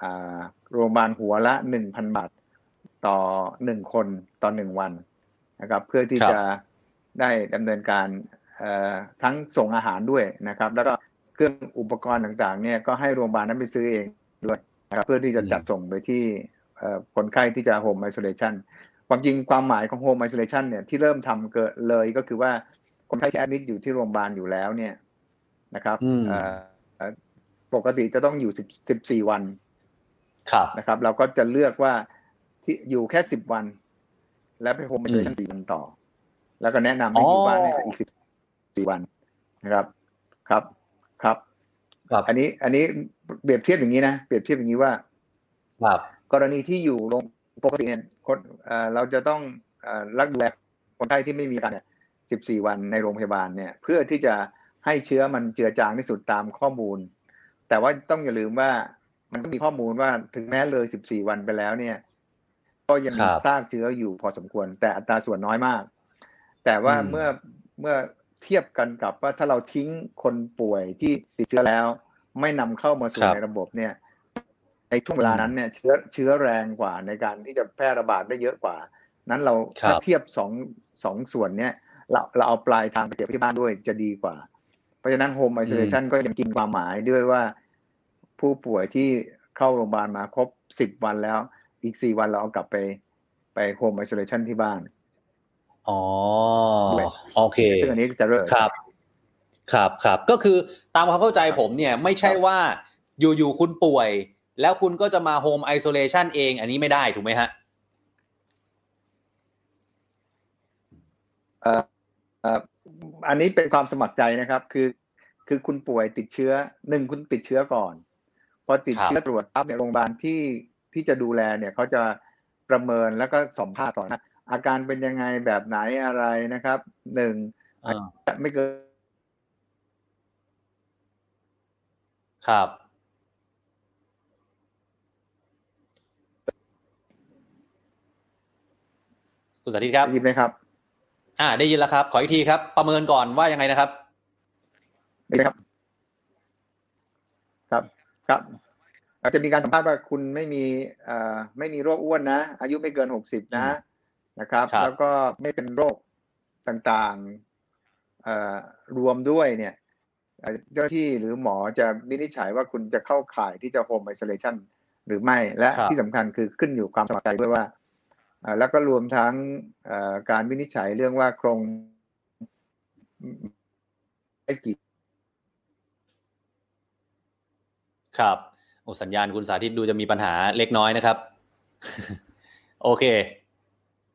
อ่าโรงพยาบาลหัวละหนึ่งพันบาท ต่อหนึ่งคนต่อหนึ่งวันนะครับ เพื่อที่ครับจะได้ดำเนินการเอ่อทั้งส่งอาหารด้วยนะครับ แล้วก็เครื่องอุปกรณ์ต่างๆ เนี่ยก็ให้โรงพยาบาลนั้นไปซื้อเองด้วยนะครับเพื่อที่จะจัดส่งไปที่เอ่อคนไข้ที่จะ home isolation ความจริงความหมายของ home isolation เนี่ยที่เริ่มทำเกิดเลยก็คือว่าคนไข้ที่ admit อยู่ที่โรงพยาบาลอยู่แล้วเนี่ยนะครับอืมเอ่อเอ่อปกติจะต้องอยู่10 14วันครับนะครับ เราก็จะเลือกว่า ที่อยู่แค่10วัน แล้วไปโฮมไอโซเลชัน4วันต่อ แล้วก็แนะนำให้อยู่บ้านให้อีก14วันนะครับ ครับครับครับ อันนี้อันนี้เปรียบเทียบอย่างนี้นะเปรียบเทียบอย่างนี้ว่าครับกรณีที่อยู่โรงปกติเนี่ยคนเอ่อเราจะต้องเอ่อรักดูแลคนไข้ที่ไม่มีอาการเนี่ย14 วันในโรงพยาบาลเนี่ย เพื่อที่จะให้เชื้อมันเจือจางที่สุดตามข้อมูล แต่ว่าต้องอย่าลืมว่ามันก็มีข้อมูลว่าถึงแม้เลย 14 วันไปแล้วเนี่ย ก็ยังมีครับซากเชื้ออยู่พอสมควร แต่อัตราส่วนน้อยมาก แต่ว่าอืมเมื่อเมื่อเทียบกันกับว่าถ้าเราทิ้งคนป่วยที่ติดเชื้อแล้ว ไม่นำเข้ามาสู่ครับในระบบเนี่ย ในช่วงเวลานั้นเนี่ย เชื้อเชื้อแรงกว่าในการที่จะแพร่ระบาดได้เยอะกว่า นั้นเราครับถ้าเทียบสองสองส่วนเนี่ยเราเราเอาปลายทางไปเก็บที่บ้านด้วยจะดีกว่า เพราะฉะนั้น home isolation ก็ยังกินความหมายด้วยว่าผู้ป่วยที่เข้าโรงพยาบาลมาครบสิบวันแล้ว อีกสี่วันเราเอากลับไปไป home isolation ที่บ้าน อ๋อด้วยโอเคซึ่งอันนี้จะเริ่มครับ ครับครับก็คือตามความเข้าใจผมเนี่ย ไม่ใช่ว่าอยู่ๆคุณป่วย แล้วคุณก็จะมา home isolation เอง อันนี้ไม่ได้ถูกไหมฮะเอ่อเอ่ออันนี้เป็นความสมัครใจนะครับ คือคือคุณป่วยติดเชื้อหนึ่งคุณติดเชื้อก่อน พอติดเชื้อตรวจปั๊บเนี่ยโรงพยาบาลที่ ที่จะดูแลเนี่ยเขาจะประเมินแล้วก็สัมภาษณ์ก่อนนะอาการเป็นยังไงแบบไหนอะไรนะครับหนึ่งอ่าไม่เกินครับ คุณสาธิตครับได้ยินไหมครับ อ่า ได้ยินแล้วครับ ขออีกทีครับ ประเมินก่อนว่ายังไงนะครับได้ไหมครับ ครับครับ เราจะมีการสัมภาษณ์ว่าคุณไม่มีเอ่อไม่มีโรคอ้วนนะ อายุไม่เกินหกสิบนะนะครับครับแล้วก็ไม่เป็นโรคต่างๆเอ่อรวมด้วยเนี่ยเอ่อเจ้าหน้าที่หรือหมอจะวินิจฉัยว่าคุณจะเข้าข่ายที่จะโฮมไอโซเลชันหรือไม่และครับที่สำคัญคือขึ้นอยู่ความสมัครใจด้วยว่าเอ่อแล้วก็รวมทั้งเอ่อการวินิจฉัยเรื่องว่าโครงไม่กี่ครับ โอ้สัญญาณคุณสาธิตดูจะมีปัญหาเล็กน้อยนะครับ โอเค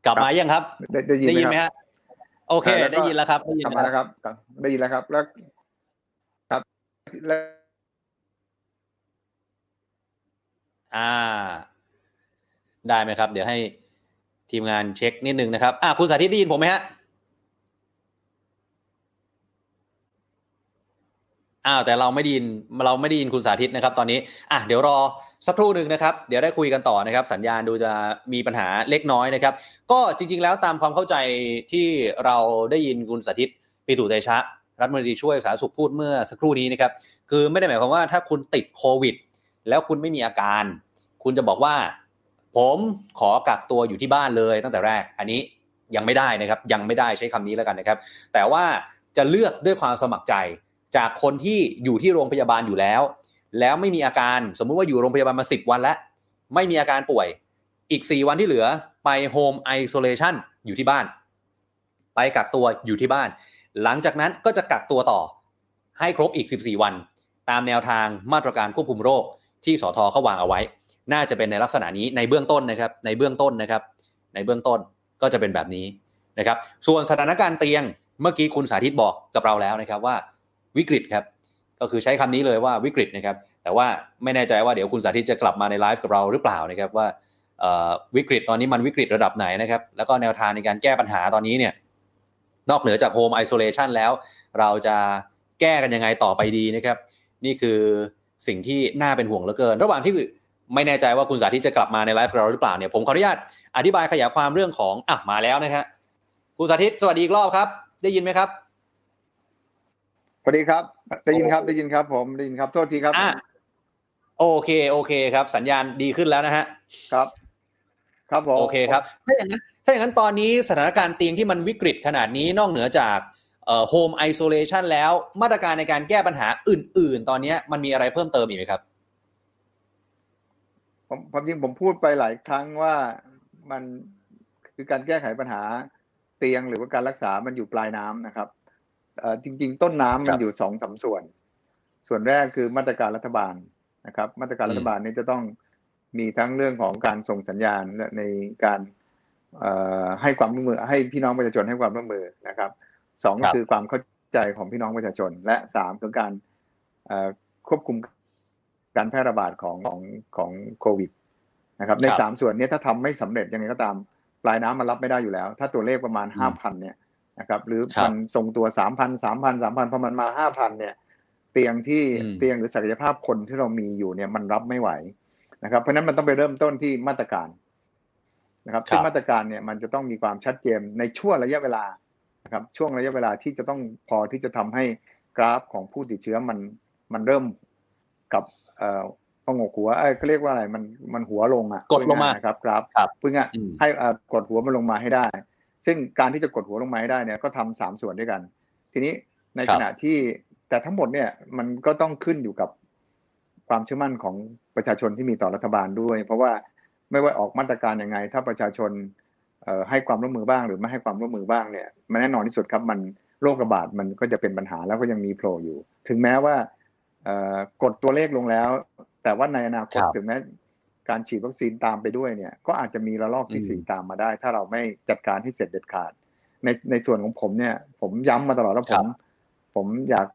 กลับมายังครับ ได้ได้ยินได้ยินไหไหมมครับฮะโอเคอ่าแล้วก็ได้ยินแล้วครับได้ยินกลับแล้มาวแล้วครับครับ ได้ยินแล้วครับ แล้วครับแล้วอ่า ได้ไหมครับ เดี๋ยวให้ทีมงานเช็คนิดนึงนะครับ อ่าคุณสาธิตได้ยินผมไหมฮะ อ้าวแต่เราไม่ได้ยินเราไม่ได้ยินคุณสาธิตนะครับ ตอนนี้อะเดี๋ยวรอสักครู่หนึ่งนะครับ เดี๋ยวได้คุยกันต่อนะครับ สัญญาณดูจะมีปัญหาเล็กน้อยนะครับ ก็จริง ๆ แล้วตามความเข้าใจที่เราได้ยินคุณสาธิตปิตุเตชะ รัฐมนตรีช่วยสาธารณสุขพูดเมื่อสักครู่นี้นะครับ คือไม่ได้หมายความว่าถ้าคุณติดโควิด แล้วคุณไม่มีอาการ คุณจะบอกว่า ผมขอกักตัวอยู่ที่บ้านเลยตั้งแต่แรก อันนี้ยังไม่ได้นะครับ ยังไม่ได้ใช้คำนี้แล้วกันนะครับ แต่ว่าจะเลือกด้วยความสมัครใจ จากคนที่อยู่ที่โรงพยาบาลอยู่แล้ว แล้วไม่มีอาการสมมุติว่าอยู่โรงพยาบาลมาสิบวันแล้ว ไม่มีอาการป่วย อีก4วันที่เหลือไปโฮมไอโซเลชันอยู่ที่บ้าน ไปกักตัวอยู่ที่บ้าน หลังจากนั้นก็จะกักตัวต่อ ให้ครบอีก 14 วัน ตามแนวทางมาตรการควบคุมโรคที่สทเขาวางเอาไว้ น่าจะเป็นในลักษณะนี้ในเบื้องต้นนะครับ ในเบื้องต้นนะครับ ในเบื้องต้นก็จะเป็นแบบนี้นะครับ ส่วนสถานการณ์เตียงเมื่อกี้คุณสาธิตบอกกับเราแล้วนะครับว่า วิกฤตครับ ก็คือใช้คำนี้เลยว่าวิกฤตนะครับ แต่ว่าไม่แน่ใจว่าเดี๋ยวคุณสาธิตจะกลับมาในไลฟ์กับเราหรือเปล่านะครับว่าวิกฤตตอนนี้มันวิกฤตระดับไหนนะครับ แล้วก็แนวทางในการแก้ปัญหาตอนนี้เนี่ยนอกเหนือจากโฮมไอโซเลชันแล้ว เราจะแก้กันยังไงต่อไปดีนะครับ นี่คือสิ่งที่น่าเป็นห่วงเหลือเกิน ระหว่างที่ไม่แน่ใจว่าคุณสาธิตจะกลับมาในไลฟ์เราหรือเปล่าเนี่ยผมขออนุญาตอธิบายขยายความเรื่องของอะมาแล้วนะครับคุณสาธิตสวัสดีอีกรอบครับ ได้ยินไหมครับ สวัสดีครับ ได้ยินครับได้ยินครับ ผมได้ยินครับโทษทีครับอะโอเคโอเคครับ สัญญาณดีขึ้นแล้วนะฮะครับ ครับผมโอเคครับถ้าอย่างนั้นถ้าอย่างนั้นตอนนี้สถานการณ์เตียงที่มันวิกฤตขนาดนี้นอกเหนือจากโฮมไอโซเลชันแล้วมาตรการในการแก้ปัญหาอื่น ๆ ตอนนี้มันมีอะไรเพิ่มเติมอีกไหมครับผมความจริงผมพูดไปหลายครั้งว่ามันคือการแก้ไขปัญหาเตียงหรือว่าการรักษามันอยู่ปลายน้ำนะครับเอ่อ จริง ๆ ต้นน้ำมันอยู่สองสามส่วน ส่วนแรกคือมาตรการรัฐบาลนะครับ มาตรการรัฐบาลนี้จะต้องมีทั้งเรื่องของการส่งสัญญาณและในการเอ่อให้ความร่วมมือให้พี่น้องประชาชนให้ความร่วมมือนะครับสองครับคือความเข้าใจของพี่น้องประชาชน และสามคือการเอ่อควบคุมการแพร่ระบาดของของของโควิดนะครับ ในครับสามส่วนเนี้ถ้าทำไม่สำเร็จยังไงก็ตามปลายน้ำมันรับไม่ได้อยู่แล้ว ถ้าตัวเลขประมาณอืมห้าพันเนี่ย นะครับ หรือครับมันทรงตัวสามพันสามพันสามพันพอมันมาห้าพันเนี่ย เตียงที่อืมเตียงหรือศักยภาพคนที่เรามีอยู่เนี่ยมันรับไม่ไหวนะครับ เพราะฉะนั้นมันต้องไปเริ่มต้นที่มาตรการนะครับซึ่งมาตรการเนี่ยมันจะต้องมีความชัดเจนในช่วงระยะเวลานะครับช่วงระยะเวลาที่จะต้องพอที่จะทำให้กราฟของผู้ติดเชื้อมันมันเริ่มกับเอ่อพองกหัวเอ้ยเขาเรียกว่าอะไรมันมันหัวลงอะกดลงมาพูง่ยๆนะครับกราฟครับเพื่ออืมให้เอ่อกดหัวมันลงมาให้ได้ ซึ่งการที่จะกดหัวลงมาให้ได้เนี่ยก็ทำสามส่วนด้วยกัน ทีนี้ในครัขบณะที่แต่ทั้งหมดเนี่ยมันก็ต้องขึ้นอยู่กับความเชื่อมั่นของประชาชนที่มีต่อรัฐบาลด้วย เพราะว่าไม่ว่าออกมาตรการยังไง ถ้าประชาชนเอ่อให้ความร่วมมือบ้างหรือไม่ให้ความร่วมมือบ้างเนี่ยมันแน่นอนที่สุดครับมันโรคระบาดมันก็จะเป็นปัญหาแล้วก็ยังมีโผล่อยู่ ถึงแม้ว่าเอ่อกดตัวเลขลงแล้ว แต่ว่าในอนาคตครับถึงแม้ การฉีดวัคซีนตามไปด้วยเนี่ย ก็อาจจะมีระลอกที่อืมสี่ตามมาได้ ถ้าเราไม่จัดการให้เสร็จเด็ดขาด ในในส่วนของผมเนี่ย ผมย้ำมาตลอดว่าผม ผมอยาก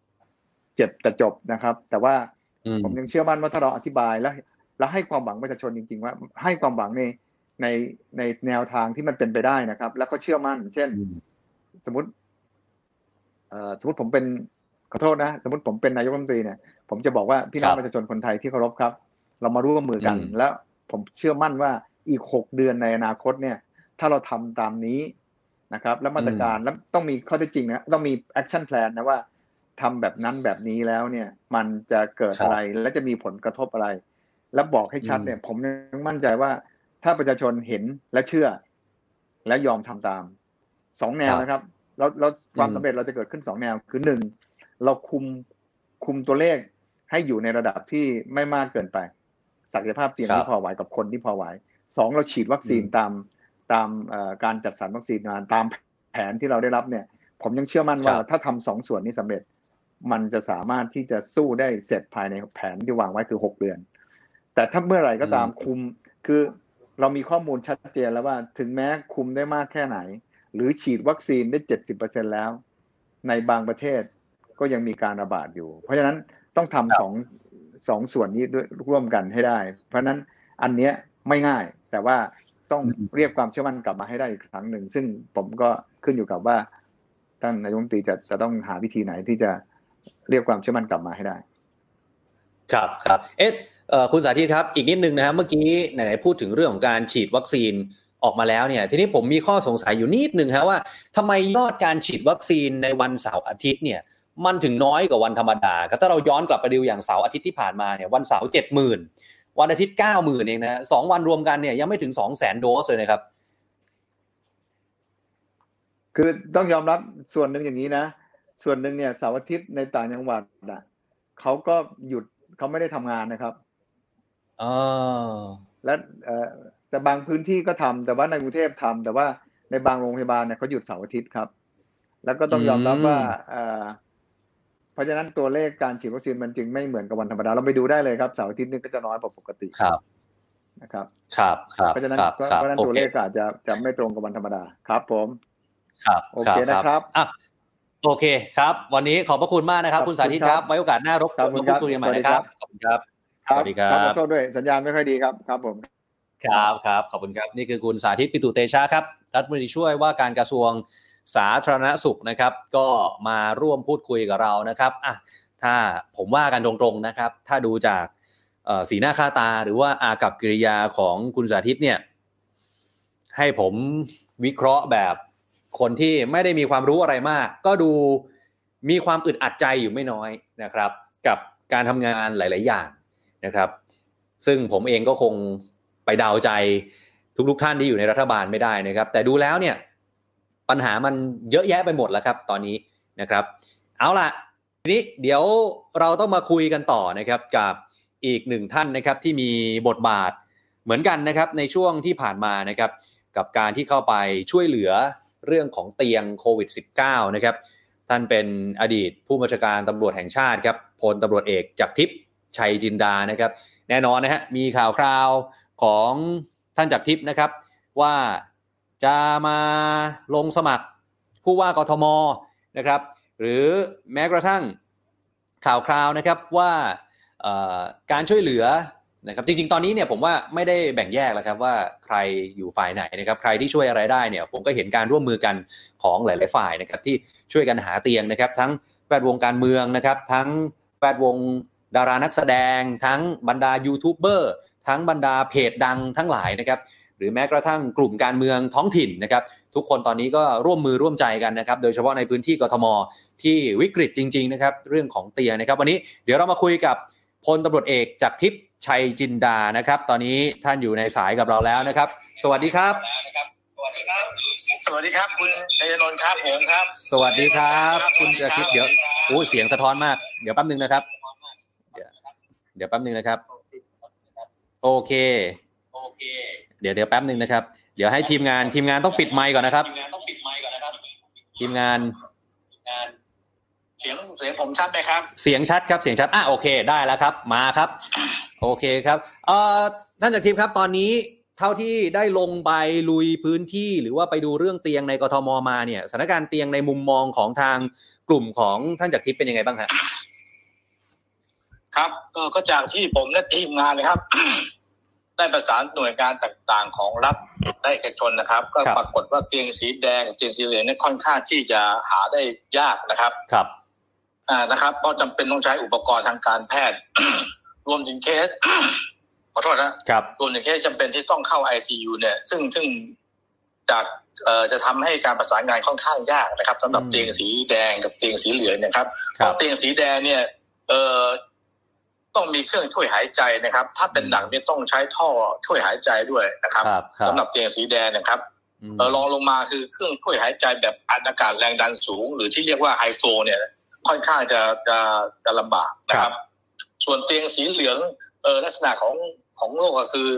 เจ็บแต่จบนะครับ แต่ว่าอืมผมยังเชื่อมั่นว่าถ้าเราอธิบายแล้ว แล้วให้ความหวังประชาชนจริง ๆ ว่า ให้ความหวังในในในแนวทางที่มันเป็นไปได้นะครับ แล้วก็เชื่อมั่น เช่นอืมสมมติเอ่อสมมติผมเป็นขอโทษนะ สมมติผมเป็นนายกรัฐมนตรีเนี่ย ผมจะบอกว่าพี่น้องครับประชาชนคนไทยที่เคารพครับ เรามาร่วมมือกันอืมแล้ว ผมเชื่อมั่นว่าอีกหกเดือนในอนาคตเนี่ย ถ้าเราทำตามนี้นะครับ แล้วมาตรการแล้วต้องมีข้อเท็จจริงนะต้องมี action plan นะว่าทำแบบนั้นแบบนี้แล้วเนี่ย มันจะเกิดครับอะไรและจะมีผลกระทบอะไร แล้วบอกให้ชัดอืมเนี่ย ผมยังมั่นใจว่า ถ้าประชาชนเห็นและเชื่อ และยอมทำตามสองแนวนะครับแล้วแล้วความอืมสำเร็จเราจะเกิดขึ้นสองแนวคือหนึ่งเราคุมคุมตัวเลขให้อยู่ในระดับที่ไม่มากเกินไป ศักยภาพเตียงครับที่พอไหวกับคนที่พอไหวสองเราฉีดวัคซีนอืมตามตามเอ่อการจัดสรรวัคซีนงานตามแผนที่เราได้รับเนี่ย ผมยังเชื่อมั่นว่าครับถ้าทำสองส่วนนี้สำเร็จ มันจะสามารถที่จะสู้ได้เสร็จภายในแผนที่วางไว้คือหกเดือน แต่ถ้าเมื่อไหร่ก็ตามคุมคือเรามีข้อมูลชัดเจนแล้วว่าถึงแม้คุมได้มากแค่ไหน หรือฉีดวัคซีนได้เจ็ดสิบเปอร์เซ็นแล้ว ในบางประเทศก็ยังมีการระบาดอยู่ เพราะฉะนั้นต้องทำสอง สองส่วนนี้ด้วยร่วมกันให้ได้ เพราะฉะนั้นอันเนี้ยไม่ง่าย แต่ว่าต้องอืมเรียกความเชื่อมั่นกลับมาให้ได้อีกครั้งหนึ่ง ซึ่งผมก็ขึ้นอยู่กับว่าท่านนายกรัฐมนตรีจะจะต้องหาวิธีไหนที่จะเรียกความเชื่อมั่นกลับมาให้ได้ ครับครับเอ๊ะเอ่อคุณสาธิตครับ อีกนิดนึงนะครับเมื่อกี้ไหนๆพูดถึงเรื่องของการฉีดวัคซีนออกมาแล้วเนี่ย ทีนี้ผมมีข้อสงสัยอยู่นิดนึงครับว่าทำไมยอดการฉีดวัคซีนในวันเสาร์อาทิตย์เนี่ย มันถึงน้อยกว่าวันธรรมดาครับถ้าเราย้อนกลับไปดูอย่างเสาร์อาทิตย์ที่ผ่านมาเนี่ยวันเสาร์เจ็ดหมื่นวันอาทิตย์เก้าหมื่นเองนะสองวันรวมกันเนี่ยยังไม่ถึงสองแสนโดสเลยนะครับ คือต้องยอมรับส่วนหนึ่งอย่างนี้นะ ส่วนหนึ่งเนี่ยเสาร์อาทิตย์ในต่างจังหวัดนะเขาก็หยุดเขาไม่ได้ทำงานนะครับอ๋อและเอ่อแต่บางพื้นที่ก็ทำแต่ว่าในกรุงเทพทำแต่ว่าในบางโรงพยาบาลเนี่ยเขาหยุดเสาร์อาทิตย์ครับ แล้วก็ต้องยอมรับว่าเอ่อ เพราะฉะนั้นตัวเลขการฉีดวัคซีนมันจึงไม่เหมือนกับวันธรรมดา เราไปดูได้เลยครับเสาร์อาทิตย์นี่ก็จะน้อยกว่าปกติครับนะครับครับครับเพราะฉะนั้นครับเพราะครับฉะนั้นโอตัวเคเลขก็อาจจะจะไม่ตรงกับวันธรรมดาครับ ผมครับโอเคนะครับอะโอเคครับ วันนี้ขอบพระคุณมากนะครับขอบคุคุณณสาธิตคครัรับบไว้โอกาสหน้ารบกครัวบนมาพูดคุยกันใหม่นะครับขอบคุณครับครัสบวัสดีครับขอโทษด้วยสัญญาณไม่ค่อยดีครับครับผมครับครับขอบคุณครับนี่คือคุณสาธิตปิตุเตชะครับรัฐมนตรีช่วยว่าการกระทรวง สาธารณสุขนะครับ ก็มาร่วมพูดคุยกับเรานะครับอะถ้าผมว่ากันตรงๆนะครับ ถ้าดูจากสีหน้าค่าตาหรือว่าอากับกิริยาของคุณสาธิตเนี่ย ให้ผมวิเคราะห์แบบคนที่ไม่ได้มีความรู้อะไรมาก ก็ดูมีความอึดอัดใจอยู่ไม่น้อยนะครับ กับการทำงานหลาย ๆ อย่างนะครับ ซึ่งผมเองก็คงไปเดาใจทุกๆท่านที่อยู่ในรัฐบาลไม่ได้นะครับ แต่ดูแล้วเนี่ย ปัญหามันเยอะแยะไปหมดแล้วครับ ตอนนี้นะครับ เอาล่ะทีนี้เดี๋ยวเราต้องมาคุยกันต่อนะครับกับอีกหนึ่งท่านนะครับที่มีบทบาทเหมือนกันนะครับในช่วงที่ผ่านมานะครับกับการที่เข้าไปช่วยเหลือเรื่องของเตียงโควิด -19 นะครับท่านเป็นอดีตผู้บัญชาการตำรวจแห่งชาติครับพลตำรวจเอกจากทิพย์ชัยจินดานะครับ แน่นอนนะฮะมีข่าวคราวของท่านจากทิพย์นะครับ ว่า จะมาลงสมัครผู้ว่ากทมนะครับ หรือแม้กระทั่งข่าวคราวนะครับว่าการช่วยเหลือนะครับจริงๆ ตอนนี้เนี่ยผมว่าไม่ได้แบ่งแยกแล้วครับว่าใครอยู่ฝ่ายไหนนะครับใครที่ช่วยอะไรได้เนี่ยผมก็เห็นการร่วมมือกันของหลาย ๆ ฝ่ายนะครับที่ช่วยกันหาเตียงนะครับ ทั้งแวดวงการเมืองนะครับ ทั้งแวดวงดารานักแสดง ทั้งบรรดายูทูบเบอร์ทั้งบรรดาเพจดังทั้งหลายนะครับ หรือแม้กระทั่งกลุ่มการเมืองท้องถิ่นนะครับ ทุกคนตอนนี้ก็ร่วมมือร่วมใจกันนะครับ โดยเฉพาะในพื้นที่กทม ที่วิกฤตจริง ๆ นะครับ เรื่องของเตียงนะครับ วันนี้เดี๋ยวเรามาคุยกับพลตำรวจเอกจากทิพย์ชัยจินดานะครับ ตอนนี้ท่านอยู่ในสายกับเราแล้วนะครับ สวัสดีครับ สวัสดีครับ สวัสดีครับ คุณเอยนนท์ครับผมครับ สวัสดีครับ คุณจากทิพย์เดี๋ยวโอ้ยเสียงสะท้อนมาก เดี๋ยวแป๊บนึงนะครับ เดี๋ยวเดี๋ยวแป๊บนึงนะครับ โอเค โอเค เดี๋ยวเดี๋ยวแป๊บนึงนะครับ เดี๋ยวให้ทีมงานทีมงานต้องปิดไมค์ก่อนนะครับ ทีมงานต้องปิดไมค์ก่อนนะครับ ทีมงานงาน เสียงเสียงผมชัดไหมครับ เสียงชัดครับเสียงชัดอะโอเคได้แล้วครับ มาครับ โอเคครับเอ่อท่านจากทิพย์ครับตอนนี้เท่าที่ได้ลงไปลุยพื้นที่หรือว่าไปดูเรื่องเตียงในกทมมาเนี่ยสถานการณ์เตียงในมุมมองของทางกลุ่มของท่านจากทิพย์เป็นยังไงบ้างฮะครับเออก็จากที่ผมและทีมงานนะครับ ได้ประสานหน่วยงานต่างๆ ของรัฐและเอกชนนะครับ ก็ครับปรากฏว่าเตียงสีแดงกับเตียงสีเหลืองเนี่ยค่อนข้างที่จะหาได้ยากนะครับครับอ่านะครับ เพราะจำเป็นต้องใช้อุปกรณ์ทางการแพทย์ รวมถึงเคสขอโทษนะครับรวมถึงเคสจำเป็นที่ต้องเข้า ICU เนี่ย ซึ่งซึ่งจากเอ่อจะทำให้การประสานงานค่อนข้างยากนะครับสำหรับอืมเตียงสีแดงกับเตียงสีเหลืองนะครับคเพรับราะเตียงสีแดงเนี่ยเอ่อ ต้องมีเครื่องช่วยหายใจนะครับ ถ้าเป็นหนักเนี่ยต้องใช้ท่อช่วยหายใจด้วยนะครับครับครับสำหรับเตียงสีแดงนะครับมเออรองลงมาคือเครื่องช่วยหายใจแบบอัดอากาศแรงดันสูง หรือที่เรียกว่าไฮโฟเนี่ยค่อนข้างจะจะจะลำบากนะครับ ส่วนเตียงสีเหลืองเออลักษณะของของโรคก็คือ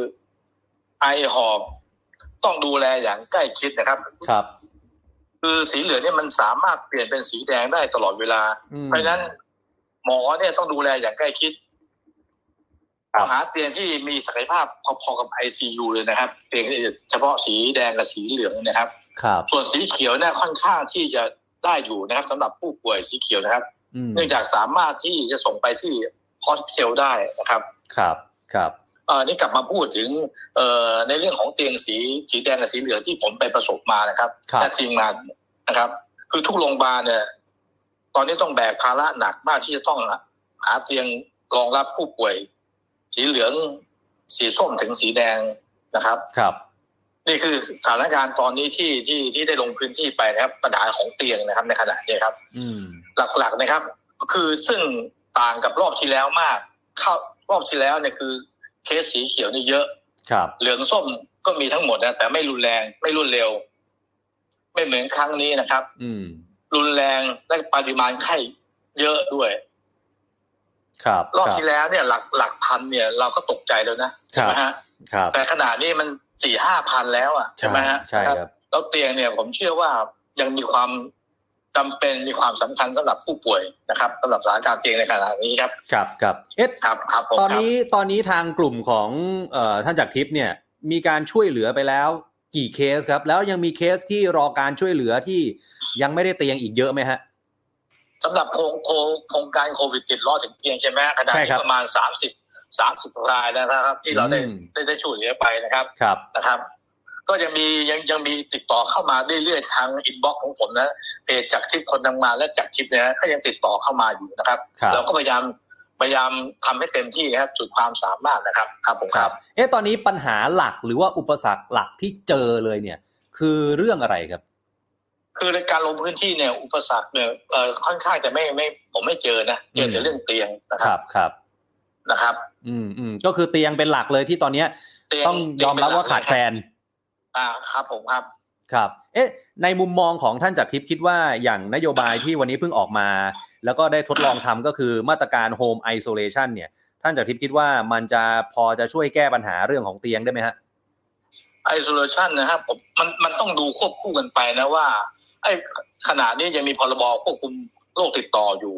ไอหอบต้องดูแลอย่างใกล้ชิดนะครับครับ คือสีเหลืองเนี่ยมันสามารถเปลี่ยนเป็นสีแดงได้ตลอดเวลาอืมเพราะฉะนั้น หมอเนี่ยต้องดูแลอย่างใกล้ชิดครับ หาเตียงที่มีศักยภาพพอๆกับ ICU เลยนะครับ เตียงเฉพาะสีแดงกับสีเหลืองนะครับครับส่วนสีเขียวเนี่ยค่อนข้างที่จะได้อยู่นะครับสำหรับผู้ป่วยสีเขียวนะครับอืมเนื่องจากสามารถที่จะส่งไปที่ฮอสพิทอลได้นะครับครับครับเอ่อนี่กลับมาพูดถึงเอ่อในเรื่องของเตียงสีสีแดงกับสีเหลืองที่ผมไปประสบมานะครับครับและทีมงานนะครับ คือทุกโรงพยาบาลเนี่ย ตอนนี้ต้องแบกภาระหนักมากที่จะต้องหาเตียงรองรับผู้ป่วย สีเหลือง สีส้มถึงสีแดงนะครับ ครับ นี่คือสถานการณ์ตอนนี้ที่ที่ที่ได้ลงพื้นที่ไปนะครับ ปัญหาของเตียงนะครับ ในขณะนี้ครับ อืมหลักๆนะครับ คือซึ่งต่างกับรอบที่แล้วมาก เข้ารอบที่แล้วเนี่ยคือ เคสสีเขียวนี่เยอะ ครับ เหลืองส้มก็มีทั้งหมดนะแต่ไม่รุนแรงไม่รุนเร็ว ไม่เหมือนครั้งนี้นะครับ อืมรุนแรงและปริมาณไข้เยอะด้วย ครับรอบคที่แล้วเนี่ยหลักหลักพันเนี่ยเราก็ตกใจแล้วนะใช่ไหมฮะครับแต่ขนาดนี้มันสี่ห้าพันแล้วอะใช่ไหมฮะใช่ครับแล้วเตียงเนี่ยผมเชื่อว่ายังมีความจำเป็นมีความสำคัญสำหรับผู้ป่วยนะครับสำหรับสถานการณ์เตียงในขณะนี้ครับครับครับเอ๊ะครับครับผมตอนครับนี้ตอนนี้ทางกลุ่มของเอ่อท่านจากทิพย์เนี่ยมีการช่วยเหลือไปแล้วกี่เคสครับ แล้วยังมีเคสที่รอการช่วยเหลือที่ยังไม่ได้เตียงอีกเยอะไหมฮะ สำหรับโครงโครงโครงการโควิดติดล้อถึงเตียงใช่ไหมฮะขณะใช่นี้ครับประมาณสามสิบสามสิบรายแล้วนะครับ ที่เราได้อืมได้ได้ช่วยเหลือไปนะครับครับนะครับ ก็ยังมียังยังมีติดต่อเข้ามาเรื่อยๆทาง inbox ของผมนะเพจจากทิพย์คนทำงานและจากทิพย์เนี่ยก็ยังติดต่อเข้ามาอยู่นะครับครับเราก็พยายามพยายามทำให้เต็มที่นะครับสุดความสามารถนะครับครับผมครับ เอ๊ะตอนนี้ปัญหาหลักหรือว่าอุปสรรคหลักที่เจอเลยเนี่ย คือเรื่องอะไรครับ คือในการลงพื้นที่เนี่ยอุปสรรคเนี่ยเอ่อค่อนข้างจะไม่ไม่ผมไม่เจอนะเจอแต่อืมเรื่องเตียงนะคครัรับบครับนะครับ อืมอืมก็คือเตียงเป็นหลักเลยที่ตอนเนี้ยเตียงต้องยอมรับว่าขาดแคลนอ่าครับผมครับครับ เอ๊ะ ในมุมมองของท่านจากทิพย์คิดว่าอย่างนโยบายที่วันนี้เพิ่งออกมา แล้วก็ได้ทดลองทำก็คือมาตรการ Home Isolation เนี่ย ท่านจากทิพย์คิดว่ามันจะพอจะช่วยแก้ปัญหาเรื่องของเตียงได้ไหมฮะ isolation นะครับผมมันมันต้องดูควบคู่กันไปนะว่า ไอ้ขณะนี้ยังมีพรบควบคุมโรคติดต่ออยู่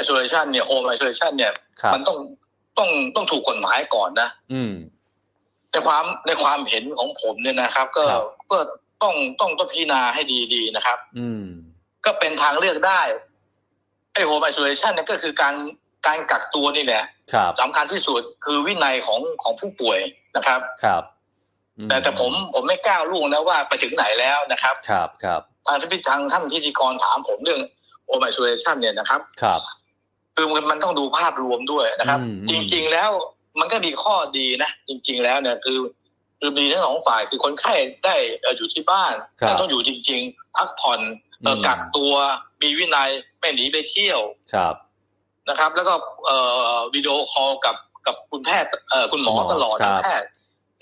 isolation เนี่ย home isolation เนี่ยครับมันต้องต้องต้องถูกกฎหมายก่อนนะ อืมในความในความเห็นของผมเนี่ยนะครับ ก็ครับก็ต้องต้องต้องพิจารณาให้ดีๆนะครับ อืม ก็เป็นทางเลือกได้ไอ้ home isolation เนี่ยก็คือการการกักตัวนี่แหละครับสำคัญที่สุดคือวินัยของของผู้ป่วยนะครับ ครับอืแต่แต่ผมผมไม่กล้าล่วงนะว่าไปถึงไหนแล้วนะครับ ครับครับ ทางที่ทางท่านพิธีกรถามผมเรื่อง home isolation เนี่ยนะครับ ครับ คือมันมันต้องดูภาพรวมด้วยนะครับอืมจริง ๆ แล้วมันก็มีข้อดีนะ จริง ๆ แล้วเนี่ยคือคือมีทั้งสองฝ่ายคือคนไข้ได้เอ่ออยู่ที่บ้านครับแต่ต้องอยู่จริง ๆ พักผ่อนเอ่ออมกักตัวมีวินัยไม่หนีไปเที่ยวครับนะครับ แล้วก็เอ่อวิดีโอคอลกับกับคุณแพทย์เอ่อคุณหมอคุณหมอตลอดครัทางบแพทย์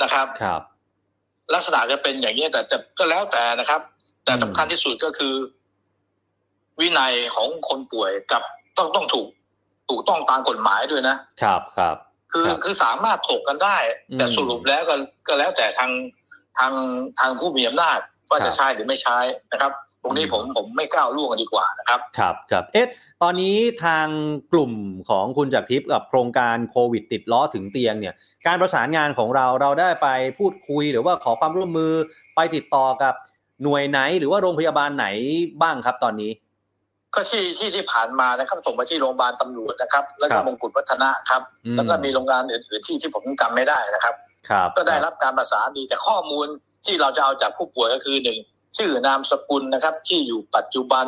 นะครับครับ ลักษณะจะเป็นอย่างนี้แต่แต่ก็แล้วแต่นะครับ แต่อืมสำคัญที่สุดก็คือ วินัยของคนป่วยกับต้องต้องถูกถูกต้องตามกฎหมายด้วยนะครับครับคือครับคือสามารถถกกันได้อืมแต่สรุปแล้วก็ก็แล้วแต่ทางทางทางผู้มีอำนาจว่าครัจะบใช้หรือไม่ใช้นะครับ ตรงนี้ผมผมไม่ก้าวล่วงดีกว่านะครับ ครับครับเอ๊ะตอนนี้ทางกลุ่มของคุณจากทิพย์กับโครงการโควิดติดล้อถึงเตียงเนี่ย การประสานงานของเราเราได้ไปพูดคุยหรือว่าขอความร่วมมือไปติดต่อกับ หน่วยไหนหรือว่าโรงพยาบาลไหนบ้างครับตอนนี้ ก็ที่ที่ที่ผ่านมานะครับส่งมาที่โรงพยาบาลตำรวจนะครับ แล้วคก็รับมงกุฎวัฒนะครับอืมแล้วก็มีโรงงานอื่นๆที่ที่ผมจำไม่ได้นะครับครับ ก็ได้รับการประสานดีแต่ข้อมูลที่เราจะเอาจากผู้ป่วยก็คือหนึ่งชื่อนามสกุลนะครับ ที่อยู่ปัจจุบัน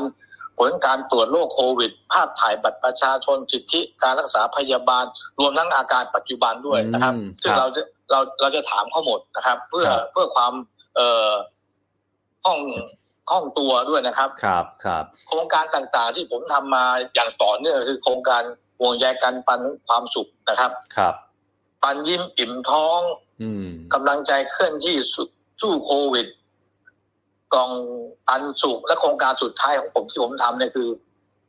ผลการตรวจโรคโควิด ภาพถ่ายบัตรประชาชนสิทธิการรักษาพยาบาล รวมทั้งอาการปัจจุบันด้วยนะครับอืมซึ่งครับเราจะเราเราจะถามเขาหมดนะครับ เพื่อครับเพื่อความเอ่อ ห้องห้องตัวด้วยนะครับ ครับครับ โครงการต่างๆ ที่ผมทำมาอย่างต่อเนื่องคือโครงการห่วงใยกันปันความสุขนะครับ ครับ ปันยิ้มอิ่มท้อง อืมกำลังใจเคลื่อนที่สู้สู้โควิดกล่องปันสุขและโครงการสุดท้ายของผมที่ผมทำเนี่ยคือ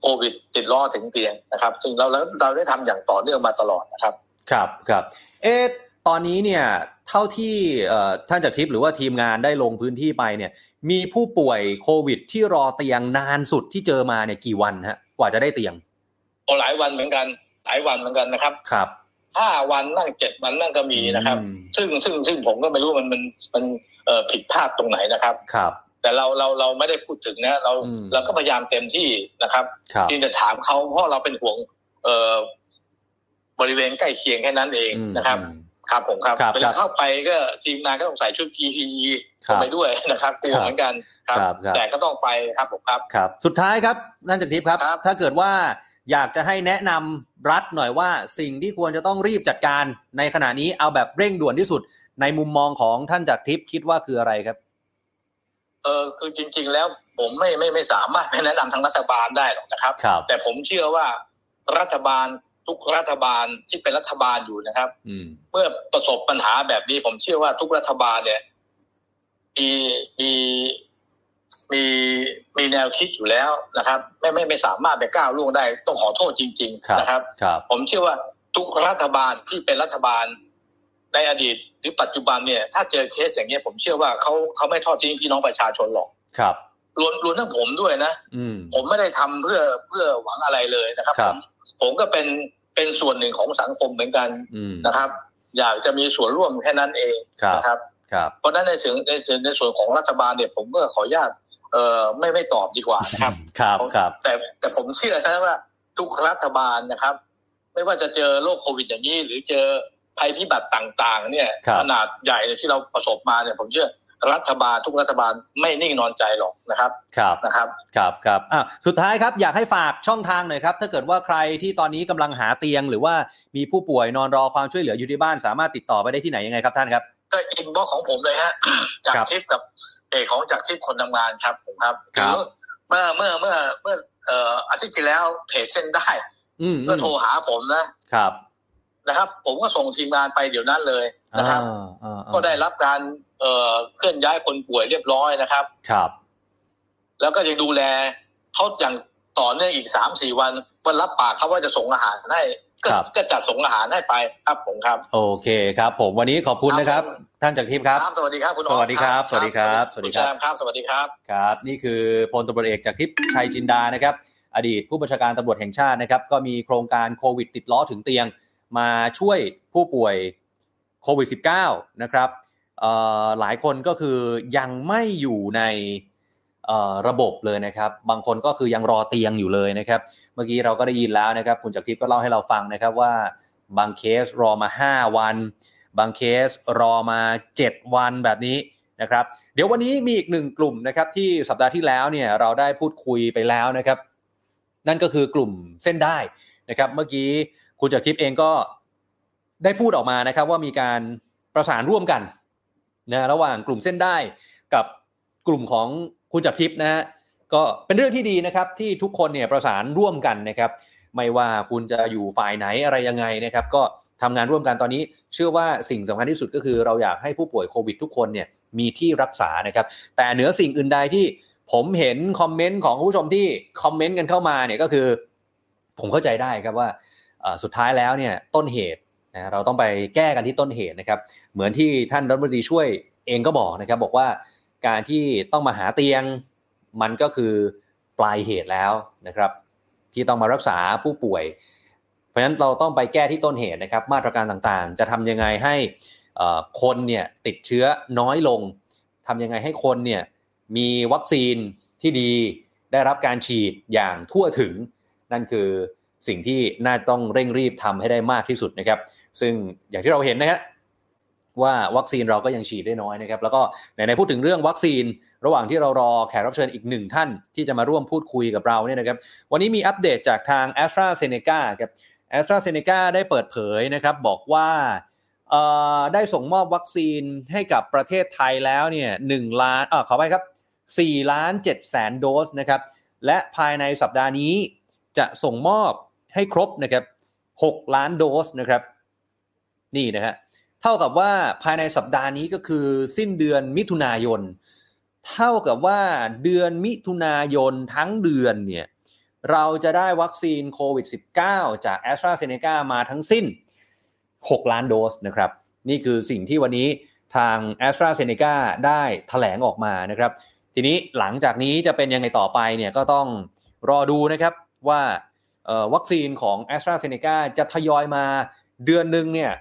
โควิดติดล้อถึงเตียงนะครับซึ่งเราเราเราได้ทำอย่างต่อเนื่องมาตลอดนะครับ ครับครับ เอ๊ะ ตอนนี้เนี่ยเท่าที่เอ่อท่านจากทิพย์หรือว่าทีมงานได้ลงพื้นที่ไปเนี่ย มีผู้ป่วยโควิดที่รอเตียงนานสุดที่เจอมาเนี่ยกี่วันฮะกว่าจะได้เตียงโอหลายวันเหมือนกัน หลายวันเหมือนกันนะครับครับห้าวันนั่งเจ็ดวันนั่งก็มีนะครับอืมซึ่งซึ่งซึ่งผมก็ไม่รู้มันมันมันเอ่อผิดพลาดตรงไหนนะครับครับ แต่เราเราเราไม่ได้พูดถึงนะเราอืมเราก็พยายามเต็มที่นะครับครับที่จะถามเขาเพราะเราเป็นห่วงเอ่อบริเวณใกล้เคียงแค่นั้นเองอืมนะครับอืม ครับผมครับครับเวลาเข้าไปก็ทีมงานก็ต้องใส่ชุด PPE ครับเข้าไปด้วยนะครับกลัวครับเหมือนกันครับครับครับแต่ก็ต้องไปครับผมครับครับ สุดท้ายครับท่านจากทิพย์ครับครับ ถ้าเกิดว่าอยากจะให้แนะนำรัฐหน่อยว่าสิ่งที่ควรจะต้องรีบจัดการในขณะนี้เอาแบบเร่งด่วนที่สุดในมุมมองของท่านจากทิพย์คิดว่าคืออะไรครับ เออคือจริง ๆ แล้วผมไม่ไม่ไม่สามารถไปแนะนำทางรัฐบาลได้หรอกนะครับครับแต่ผมเชื่อว่ารัฐบาล ทุกรัฐบาลที่เป็นรัฐบาลอยู่นะครับอืมเมื่อประสบปัญหาแบบนี้ ผมเชื่อว่าทุกรัฐบาลเนี่ยมีมีมีมีแนวคิดอยู่แล้วนะครับ ไม่ไม่ไม่สามารถไปก้าวล่วงได้ต้องขอโทษจริงครับๆนะครับครับผมเชื่อว่าทุกรัฐบาลที่เป็นรัฐบาลในอดีตหรือปัจจุบันเนี่ย ถ้าเจอเคสอย่างเงี้ยผมเชื่อว่าเขาเขาไม่ทอดทิ้งพี่น้องประชาชนหรอกครับรวมรวมทั้งผมด้วยนะอืมผมไม่ได้ทำเพื่อเพื่อหวังอะไรเลยนะครับครัผบมผมก็เป็น เป็นส่วนหนึ่งของสังคมเหมือนกันอืมนะครับ อยากจะมีส่วนร่วมแค่นั้นเองครับนะครับครับเพราะฉะนั้นในส่วนในส่วนในส่วนของรัฐบาลเนี่ยผมก็ขออนุญาตเอ่อไม่ไม่ตอบดีกว่านะครับ ครับครับแต่แต่ผมเชื่อนะว่า ทุกรัฐบาลนะครับ ไม่ว่าจะเจอโรคโควิดอย่างนี้ หรือเจอภัยพิบัติต่าง ๆ เนี่ยครับขนาดใหญ่ที่เราประสบมาเนี่ยผมเชื่อ รัฐบาลทุกรัฐบาลไม่นิ่งนอนใจหรอกนะครับครับนะครับครับครับอะสุดท้ายครับอยากให้ฝากช่องทางหน่อยครับ ถ้าเกิดว่าใครที่ตอนนี้กำลังหาเตียง หรือว่ามีผู้ป่วยนอนรอความช่วยเหลืออยู่ที่บ้าน สามารถติดต่อไปได้ที่ไหนยังไงครับท่านครับก็ inbox ของผมเลยฮะจากครับทิปกับเพจของจากทิปคนทำงานครับผมครับครับอเมื่อเมื่อเมื่อเมื่อเอ่ออาทิตย์ที่แล้วเพจเส้นได้อืมก็โทรหาผมนะครับนะครับ ผมก็ส่งทีมงานไปเดี๋ยวนั้นเลยนะครับอ่าอ่าอ่าก็ได้รับการ เอ่อเคลื่อนย้ายคนป่วยเรียบร้อยนะครับ ครับ แล้วก็ยังดูแลเขาอย่างต่อเนื่องอีกสามสี่วันวันรับปากเขาว่าจะส่งอาหารให้ก็ก็จัดส่งอาหารให้ไปครับผมครับ โอเคครับ ผมวันนี้ขอบคุณนะครับครับผมท่านจากทิพย์ครับ สวัสดีครับคุณสวัสดีครับอ๊อฟสวัสดีครับ สวัสดีครับณแซมครับ สวัสดีครับ ครับ นี่คือพลตำรวจเอกจากทิพย์ชัยจินดานะครับ อดีตผู้บัญชาการตำรวจแห่งชาตินะครับ ก็มีโครงการโควิดติดล้อถึงเตียง มาช่วยผู้ป่วยโควิด -19 นะครับเอ่อ หลายคนก็คือยังไม่อยู่ในระบบเลยนะครับ บางคนก็คือยังรอเตียงอยู่เลยนะครับ เมื่อกี้เราก็ได้ยินแล้วนะครับ คุณจักรทิพย์ก็เล่าให้เราฟังนะครับว่าบางเคสรอมา 5 วัน บางเคสรอมา 7 วันแบบนี้นะครับ เดี๋ยววันนี้มีอีกหนึ่งกลุ่มนะครับที่สัปดาห์ที่แล้วเนี่ยเราได้พูดคุยไปแล้วนะครับ นั่นก็คือกลุ่มเส้นได้นะครับ เมื่อกี้คุณจักรทิพย์เองก็ได้พูดออกมานะครับว่ามีการประสานร่วมกัน นะระหว่างกลุ่มเส้นได้กับกลุ่มของคุณจักรทิพย์นะฮะก็เป็นเรื่องที่ดีนะครับที่ทุกคนเนี่ยประสานร่วมกันนะครับ ไม่ว่าคุณจะอยู่ฝ่ายไหนอะไรยังไงนะครับ ก็ทำงานร่วมกันตอนนี้ เชื่อว่าสิ่งสำคัญที่สุดก็คือเราอยากให้ผู้ป่วยโควิด ทุกคนเนี่ยมีที่รักษานะครับ แต่เหนือสิ่งอื่นใดที่ผมเห็นคอมเมนต์ของผู้ชมที่คอมเมนต์กันเข้ามาเนี่ยก็คือ ผมเข้าใจได้ครับว่าสุดท้ายแล้วเนี่ยต้นเหตุ นะเราต้องไปแก้กันที่ต้นเหตุนะครับ เหมือนที่ท่านรัฐมนตรีช่วยเองก็บอกนะครับ บอกว่าการที่ต้องมาหาเตียงมันก็คือปลายเหตุแล้วนะครับ ที่ต้องมารักษาผู้ป่วย เพราะฉะนั้นเราต้องไปแก้ที่ต้นเหตุนะครับ มาตรการต่างๆ จะทำยังไงให้คนเนี่ยติดเชื้อน้อยลงทำยังไงให้คนเนี่ยมีวัคซีนที่ดีได้รับการฉีดอย่างทั่วถึง นั่นคือสิ่งที่น่าต้องเร่งรีบทำให้ได้มากที่สุดนะครับ ซึ่งอย่างที่เราเห็นนะฮะว่าวัคซีนเราก็ยังฉีดได้น้อยนะครับ แล้วก็ในในพูดถึงเรื่องวัคซีน ระหว่างที่เรารอแขกรับเชิญอีกหนึ่งท่านที่จะมาร่วมพูดคุยกับเราเนี่ยนะครับ วันนี้มีอัปเดตจากทาง a s t r a z เซ e c a ครับ a s t r a z เซ e c a ได้เปิดเผยนะครับ บอกว่าได้ส่งมอบวัคซีนให้กับประเทศไทยแล้วเนี่ยหนึ่งล้านอ่าขอไปครับ4ล้าน7แสนโดสนะครับ และภายในสัปดาห์นี้จะส่งมอบให้ครบนะครับ6ล้านโดสนะครับ นี่นะฮะเท่ากับว่าภายในสัปดาห์นี้ก็คือสิ้นเดือนมิถุนายน เท่ากับว่าเดือนมิถุนายนทั้งเดือนเนี่ยเราจะได้วัคซีนโควิด -19 จาก a s t r a z เซ e c a มาทั้งสิ้น 6 ล้านโดสนะครับ นี่คือสิ่งที่วันนี้ทาง a s t r a z เซ e c a ได้ถแถลงออกมานะครับ ทีนี้หลังจากนี้จะเป็นยังไงต่อไปเนี่ยก็ต้องรอดูนะครับว่าวัคซีนของ a s t r a z เซ e c a จะทยอยมาเดือนหนึ่งเนี่ย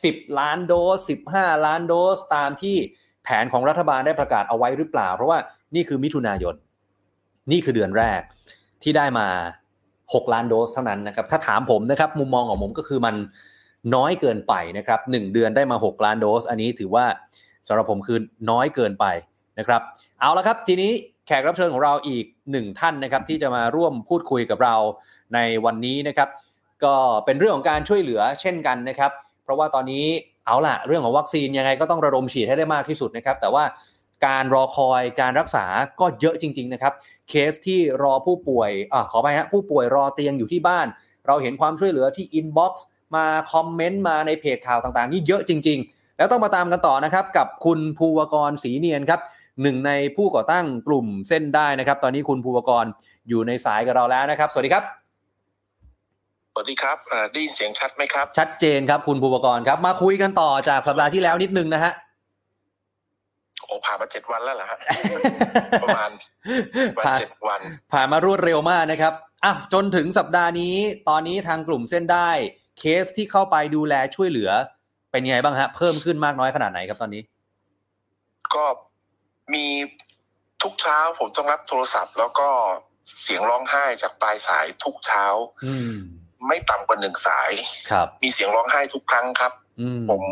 10 ล้านโดส 15 ล้านโดสตามที่แผนของรัฐบาลได้ประกาศเอาไว้หรือเปล่า เพราะว่านี่คือมิถุนายน นี่คือเดือนแรกที่ได้มา 6 ล้านโดสเท่านั้นนะครับ ถ้าถามผมนะครับ มุมมองของผมก็คือมันน้อยเกินไปนะครับ1เดือนได้มา 6 ล้านโดส อันนี้ถือว่าสำหรับผมคือน้อยเกินไปนะครับ เอาละครับทีนี้แขกรับเชิญของเราอีกหนึ่งท่านนะครับที่จะมาร่วมพูดคุยกับเราในวันนี้นะครับ ก็เป็นเรื่องของการช่วยเหลือเช่นกันนะครับ เพราะว่าตอนนี้เอาล่ะเรื่องของวัคซีนยังไงก็ต้องระดมฉีดให้ได้มากที่สุดนะครับ แต่ว่าการรอคอยการรักษาก็เยอะจริง ๆ นะครับ เคสที่รอผู้ป่วยอขอไปฮะผู้ป่วยรอเตียงอยู่ที่บ้าน เราเห็นความช่วยเหลือที่ inbox มาคอมเมนต์มาในเพจข่าวต่างๆ นี่เยอะจริง ๆ แล้วต้องมาตามกันต่อนะครับ กับคุณภูวกรศรีเนียนครับหนึ่งในผู้ก่อตั้งกลุ่มเส้นด้ายนะครับ ตอนนี้คุณภูวกรอยู่ในสายกับเราแล้วนะครับ สวัสดีครับ สวัสดีครับได้ยินเสียงชัดไหมครับ ชัดเจนครับคุณภูปกรณ์ครับ มาคุยกันต่อจากสัปดาห์ที่แล้วนิดนึงนะฮะโอ้ผ่านมาเจ็ดวันแล้วเหรอฮะประมาณวันเจ็ดวัน ผ่านมารวดเร็วมากนะครับอะจนถึงสัปดาห์นี้ ตอนนี้ทางกลุ่มเส้นได้ เคสที่เข้าไปดูแลช่วยเหลือ เป็นยังไงบ้างฮะ เพิ่มขึ้นมากน้อยขนาดไหนครับตอนนี้ ก็มีทุกเช้าผมต้องรับโทรศัพท์ แล้วก็เสียงร้องไห้จากปลายสายทุกเช้าอื ไม่ต่ำกว่าหนึ่งสาย ครับ มีเสียงร้องไห้ทุกครั้งครับผม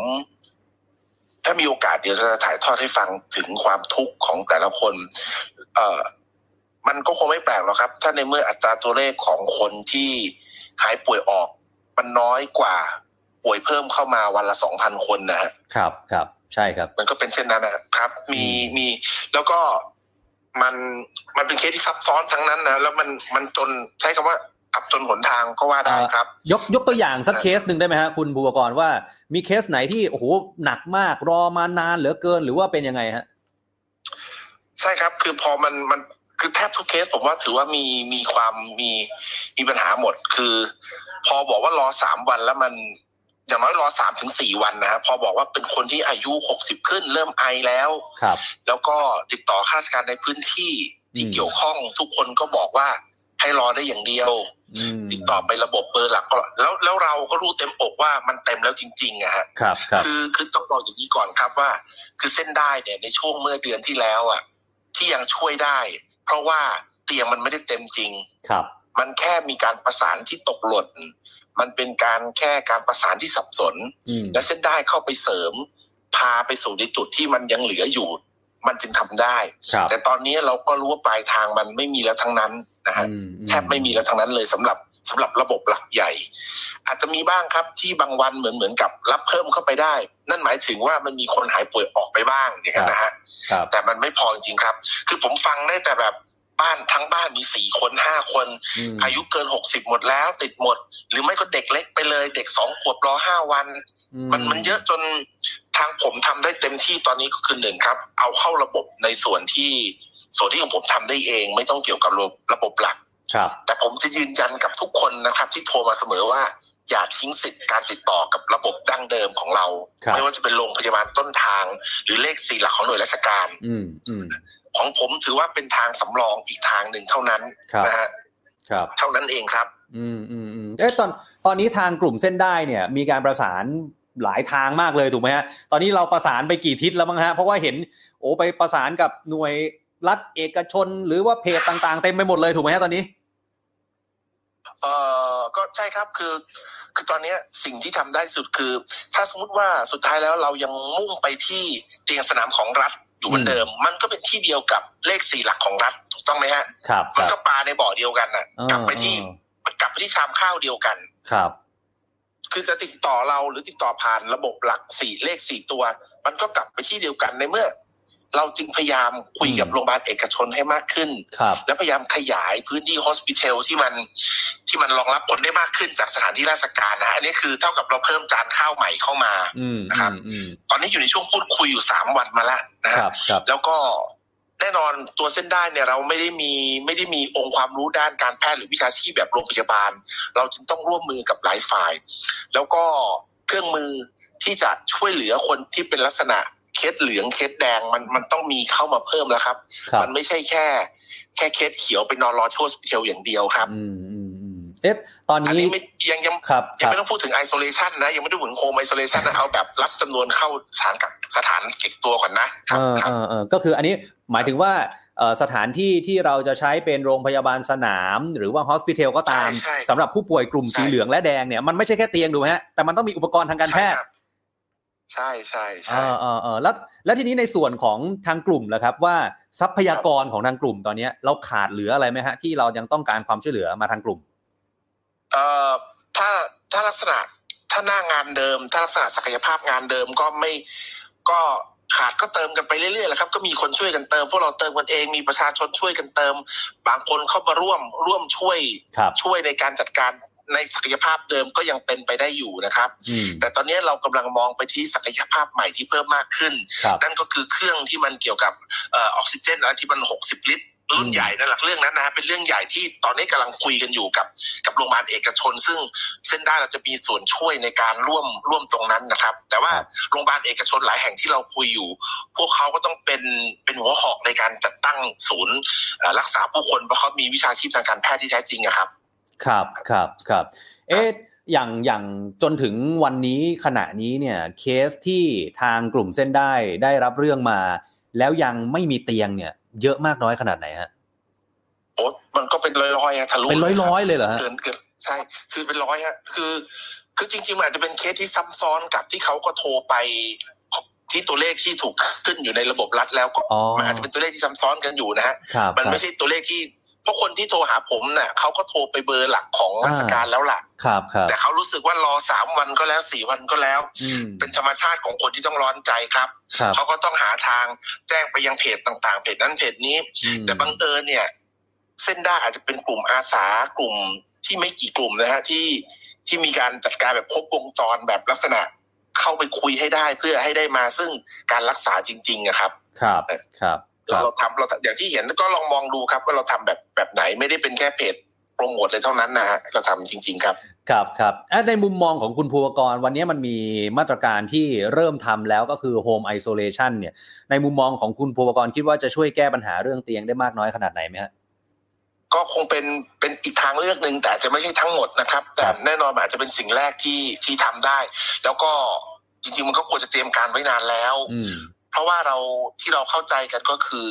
ถ้ามีโอกาสเดี๋ยวจะถ่ายทอดให้ฟังถึงความทุกข์ของแต่ละคน เอ่อ มันก็คงไม่แปลกหรอกครับ ถ้าในเมื่ออัตราตัวเลขของคนที่หายป่วยออก มันน้อยกว่าป่วยเพิ่มเข้ามาวันละสองพันคนนะฮะ ครับครับ ใช่ครับ มันก็เป็นเช่นนั้นนะครับ มีมี แล้วก็มันมันเป็นเคสที่ซับซ้อนทั้งนั้นนะแล้วมันมันจนใช้คำว่า อับจนหนทางก็ว่าได้ครับ ยกยกตัวอย่างสักเคสหนึ่งได้ไหมฮะคุณบูกรว่ามีเคสไหนที่โอ้โหหนักมากรอมานานเหลือเกินหรือว่าเป็นยังไงฮะใช่ครับคือพอมันมันคือแทบทุกเคสผมว่าถือว่ามีมีความมีมีปัญหาหมด คือ พอบอกว่ารอสามวันแล้วมันอย่างน้อยรอสามถึงสี่วันนะฮะพอบอกว่าเป็นคนที่อายุหกสิบขึ้นเริ่มไอแล้วครับ แล้วก็ติดต่อข้าราชการในพื้นที่ที่เกี่ยวข้องทุกคนก็บอกว่าให้รอได้อย่างเดียว ติดต่อไประบบเบอร์หลักก็แล้วแล้วเราก็รู้เต็มอกว่ามันเต็มแล้วจริงๆอะฮะครับคือคือต้องบอกอย่างนี้ก่อนครับว่า คือเส้นได้เนี่ยในช่วงเมื่อเดือนที่แล้วอะที่ยังช่วยได้ เพราะว่าเตียงมันไม่ได้เต็มจริงครับ มันแค่มีการประสานที่ตกหล่นมันเป็นการแค่การประสานที่สับสน และเส้นได้เข้าไปเสริม พาไปสู่ในจุดที่มันยังเหลืออยู่ มันจึงทำได้ แต่ตอนนี้เราก็รู้ว่าปลายทางมันไม่มีแล้วทั้งนั้น นะฮะแทบไม่มีแล้วทั้งนั้นเลยสำหรับสำหรับระบบหลักใหญ่ อาจจะมีบ้างครับที่บางวันเหมือนเหมือนกับรับเพิ่มเข้าไปได้ นั่นหมายถึงว่ามันมีคนหายป่วยออกไปบ้างอย่างนั้นนะฮะแต่มันไม่พอจริงครับ คือผมฟังได้แต่แบบบ้านทั้งบ้านมีสี่คนห้าคน อายุเกินหกสิบหมดแล้ว ติดหมด หรือไม่ก็เด็กเล็กไปเลย เด็กสองขวบรอห้าวัน มันมันเยอะจนทางผมทำได้เต็มที่ตอนนี้ก็คือหนึ่งครับ เอาเข้าระบบในส่วนที่ ส่วนที่ของผมทำได้เอง ไม่ต้องเกี่ยวกับระบบหลักแต่ผมจะยืนยันกับทุกคนนะครับ ที่โทรมาเสมอว่า อย่าทิ้งสิทธิ์การติดต่อกับระบบดั้งเดิมของเราครับไม่ว่าจะเป็นโรงพยาบาลต้นทาง หรือเลขสี่หลักของหน่วยราชการอืมอืมของผมถือว่าเป็นทางสำรองอีกทางหนึ่งเท่านั้นครับนะฮะครับเท่านั้นเองครับ อืมอืมอืมเอ๊ะตอนตอนนี้ทางกลุ่มเส้นได้เนี่ย มีการประสานหลายทางมากเลยถูกไหมฮะ ตอนนี้เราประสานไปกี่ทิศแล้วมั้งฮะ เพราะว่าเห็น โอ้ไปประสานกับหน่วย รัฐเอกชน หรือว่าเพจต่างๆ เต็มไปหมดเลยถูกไหมฮะตอนนี้ เออก็ใช่ครับคือ คือตอนเนี้ยสิ่งที่ทำได้ที่สุดคือ ถ้าสมมติว่าสุดท้ายแล้วเรายังมุ่งไปที่เตียงสนามของรัฐอยู่เหมือนเดิม มันก็เป็นที่เดียวกับเลขสี่หลักของรัฐถูกต้องไหมฮะครับคมันรับก็ปลาในบ่อเดียวกันน่ะอ่ากลับไปที่อ่ากลับไปที่ชามข้าวเดียวกันครับ คือจะติดต่อเราหรือติดต่อผ่านระบบหลักสี่เลขสี่ตัว มันก็กลับไปที่เดียวกันในเมื่อ เราจึงพยายามคุยกับอืมโรงพยาบาลเอกชนให้มากขึ้นครับและพยายามขยายพื้นที่ฮอสพิทอลที่มันที่มันรองรับคนได้มากขึ้นจากสถานที่ราชการนะอันนี้คือเท่ากับเราเพิ่มจานข้าวใหม่เข้ามาอืมครัอืบมอืมตอนนี้อยู่ในช่วงพูดคุยอยู่สามวันมาแล้วนะคฮะรับครับแล้วก็แน่นอนตัวเส้นได้เนี่ยเราไม่ได้มีไม่ได้มีองค์ความรู้ด้านการแพทย์หรือวิชาชีพแบบโรงพยาบาล เราจึงต้องร่วมมือกับหลายฝ่าย แล้วก็เครื่องมือที่จะช่วยเหลือคนที่เป็นลักษณะ เคสเหลืองเคสแดงมันมันต้องมีเข้ามาเพิ่มแล้วครับครับ มันไม่ใช่แค่ แค่เคสเขียวไปนอนรอที่ hospitel อย่างเดียวครับ อืมอืมอืมเอ๊ะตอนอันนี้นี้ไม่ยังยังครับคยังรับไม่ต้องพูดถึง isolation นะยังไม่ได้ถึง home isolation นะเอาแบบรับจำนวนเข้าสถานกักสถานเก็บตัวก่อนนะครับเออครัเอบอเออก็คืออันนี้หมายถึงว่าเอ่อสถานที่ที่เราจะใช้เป็นโรงพยาบาลสนาม หรือว่าฮอสพิทอลก็ตามใช่ใช่สำหรับผู้ป่วยกลุ่มใช่สีเหลืองและแดงเนี่ยมันไม่ใช่แค่เตียงถูกไหมฮะแต่มันต้องมีอุปกรณ์ทางการแพทย์ ใช่ใช่ใช่เออเออเออแล้วแล้วทีนี้ในส่วนของทางกลุ่มล่ะครับ ว่าทรัพยากรของทางกลุ่มตอนเนี้ยเราขาดเหลืออะไรไหมฮะ ที่เรายังต้องการความช่วยเหลือมาทางกลุ่มเอ่อถ้าถ้าลักษณะถ้าหน้างานเดิม ถ้าลักษณะศักยภาพงานเดิมก็ไม่ก็ขาดก็เติมกันไปเรื่อยๆแหละครับก็มีคนช่วยกันเติมพวกเราเติมกันเองมีประชาชนช่วยกันเติม บางคนเข้ามาร่วมร่วมช่วยครับช่วยในการจัดการ ในศักยภาพเดิมก็ยังเป็นไปได้อยู่นะครับอืมแต่ตอนนี้เรากำลังมองไปที่ศักยภาพใหม่ที่เพิ่มมากขึ้นครับนั่นก็คือเครื่องที่มันเกี่ยวกับเออออกซิเจนอะไรที่มัน 60 ลิตรรุ่นอืมใหญ่นั่นแหละเรื่องนั้นนะฮะเป็นเรื่องใหญ่ที่ตอนนี้กำลังคุยกันอยู่กับกับโรงพยาบาลเอกชน ซึ่งเส้นได้เราจะมีส่วนช่วยในการร่วมร่วมตรงนั้นนะครับ แต่ว่าโรงพยาบาลเอกชนหลายแห่งที่เราคุยอยู่ พวกเขาก็ต้องเป็นเป็นหัวหอกในการจัดตั้งศูนย์เอ่อรักษาผู้คนเพราะเขามีวิชาชีพทางการแพทย์ที่แท้จริงอะครับ ครับครับครับเอ๊ะอย่างอย่างจนถึงวันนี้ขณะนี้เนี่ยเคสที่ทางกลุ่มเส้นได้ได้รับเรื่องมา แล้วยังไม่มีเตียงเนี่ย เยอะมากน้อยขนาดไหนฮะโอ้มันก็เป็นร้อยๆอะทะลุเป็นร้อยร้อยๆเลยเหรอฮะเกินเกินใช่ คือเป็นร้อยฮะคือคือจริงๆมันอาจจะเป็นเคสที่ซ้ำซ้อนกับที่เขาก็โทรไปที่ตัวเลขที่ถูกขึ้นอยู่ในระบบรัฐแล้วก็อ๋อมันอาจจะเป็นตัวเลขที่ซ้ำซ้อนกันอยู่นะฮะครับมันครัไม่บใช่ตัวเลขที่ เพราะคนที่โทรหาผมเน่ะเขาก็โทรไปเบอร์หลักของราชการแล้วล่ะ ครับครับแต่เขารู้สึกว่ารอสามวันก็แล้วสี่วันก็แล้วอืมเป็นธรรมชาติของคนที่ต้องร้อนใจครับครับ เขาก็ต้องหาทางแจ้งไปยังเพจต่างๆ เพจนั้นเพจนี้อืมแต่บังเอิญเนี่ย เส้นได้อาจจะเป็นกลุ่มอาสากลุ่มที่ไม่กี่กลุ่มนะฮะที่ที่มีการจัดการแบบครบวงจรแบบลักษณะเข้าไปคุยให้ได้เพื่อให้ได้มาซึ่งการรักษาจริงๆอะครับ ครับครับค เรารับเราทำเราอย่างที่เห็นก็ลองมองดูครับว่าเราทำแบบแบบไหนไม่ได้เป็นแค่เพจโปรโมทเลยเท่านั้นนะฮะเราทำจริง ๆ ครับครับครับอะในมุมมองของคุณภูวกรวันนี้มันมีมาตรการที่เริ่มทำแล้วก็คือ Home Isolation เนี่ย ในมุมมองของคุณภูวกรคิดว่าจะช่วยแก้ปัญหาเรื่องเตียงได้มากน้อยขนาดไหนไหมฮะก็คงเป็นเป็นอีกทางเลือกหนึ่งแต่อาจจะไม่ใช่ทั้งหมดนะครับ แต่ครับแน่นอนมันอาจจะเป็นสิ่งแรกที่ที่ทำได้ แล้วก็จริงๆมันก็ควรจะเตรียมการไว้นานแล้วอืม เพราะว่าเราที่เราเข้าใจกันก็คือ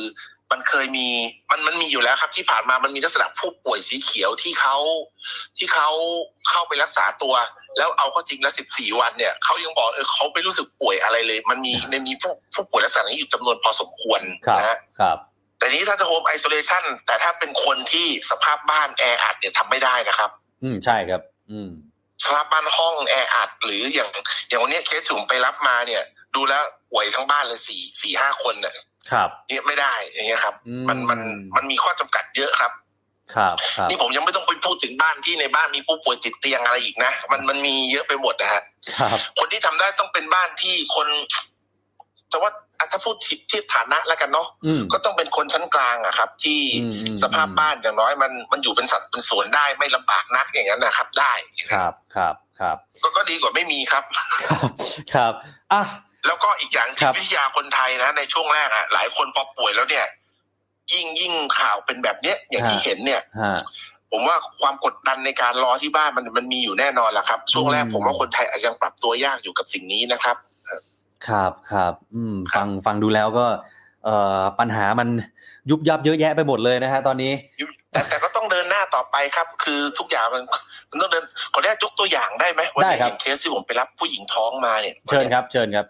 มันเคยมีมันมันมีอยู่แล้วครับ ที่ผ่านมามันมีลักษณะผู้ป่วยสีเขียวที่เขาที่เขาเข้าไปรักษาตัว แล้วเอาเข้าจริงแล้วสิบสี่วันเนี่ยเขายังบอกเออเขาไม่รู้สึกป่วยอะไรเลย มันมีในมีผู้ผู้ป่วยลักษณะนี้อยู่จำนวนพอสมควรครับนะฮะครับแต่นี้ถ้าจะ home isolation แต่ถ้าเป็นคนที่สภาพบ้านแออัดเนี่ยทำไม่ได้นะครับ อืมใช่ครับ อืมสภาพบ้านห้องแออัดหรืออย่างอย่างวันเนี้ยเคสที่ผมไปรับมาเนี่ย ดูแล้ว ป่วยทั้งบ้านเลยสี่สี่ห้าคนเนี่ยครับเนี่ยไม่ได้อย่างเงี้ยครับอืมมันมันมันมีข้อจำกัดเยอะครับครับครับนี่ผมยังไม่ต้องไปพูดถึงบ้านที่ในบ้านมีผู้ป่วยติดเตียงอะไรอีกนะ มันมันมีเยอะไปหมดนะฮะครับ คนที่ทำได้ต้องเป็นบ้านที่คนแต่ว่าอะถ้าพูดที่ที่ฐานะแล้วกันเนาะอืมก็ต้องเป็นคนชั้นกลางอะครับ ที่อืมอืมสภาพบ้านอย่างน้อยมันมันอยู่เป็นสัตว์เป็นสวนได้ไม่ลำบากนักอย่างนั้นนะครับ ได้ครับครับครับก็ก็ดีกว่าไม่มีครับ ครับครับอะ แล้วก็อีกอย่างครัจิตบวิทยาคนไทยนะ ในช่วงแรกอะหลายคนพอป่วยแล้วเนี่ย ยิ่งยิ่งข่าวเป็นแบบเนี้ยอย่างที่เห็นเนี่ยฮะผมว่าความกดดันในการรอที่บ้านมันมันมีอยู่แน่นอนแหละครับ ช่วงแรกอืมผมว่าคนไทยอาจจะยังปรับตัวยากอยู่กับสิ่งนี้นะครับ ครับครับอืม ฟังฟังดูแล้วก็ เอ่อปัญหามันยุบยับเยอะแยะไปหมดเลยนะฮะตอนนี้แต่แต่ก็ต้องเดินหน้าต่อไปครับ คือทุกอย่างมันมันต้องเดินขออนุญาตยกตัวอย่างได้ไหมวันได้นี้ครับเห็นเคสที่ผมไปรับผู้หญิงท้องมาเนี่ยเชิญครับ เชิญครับ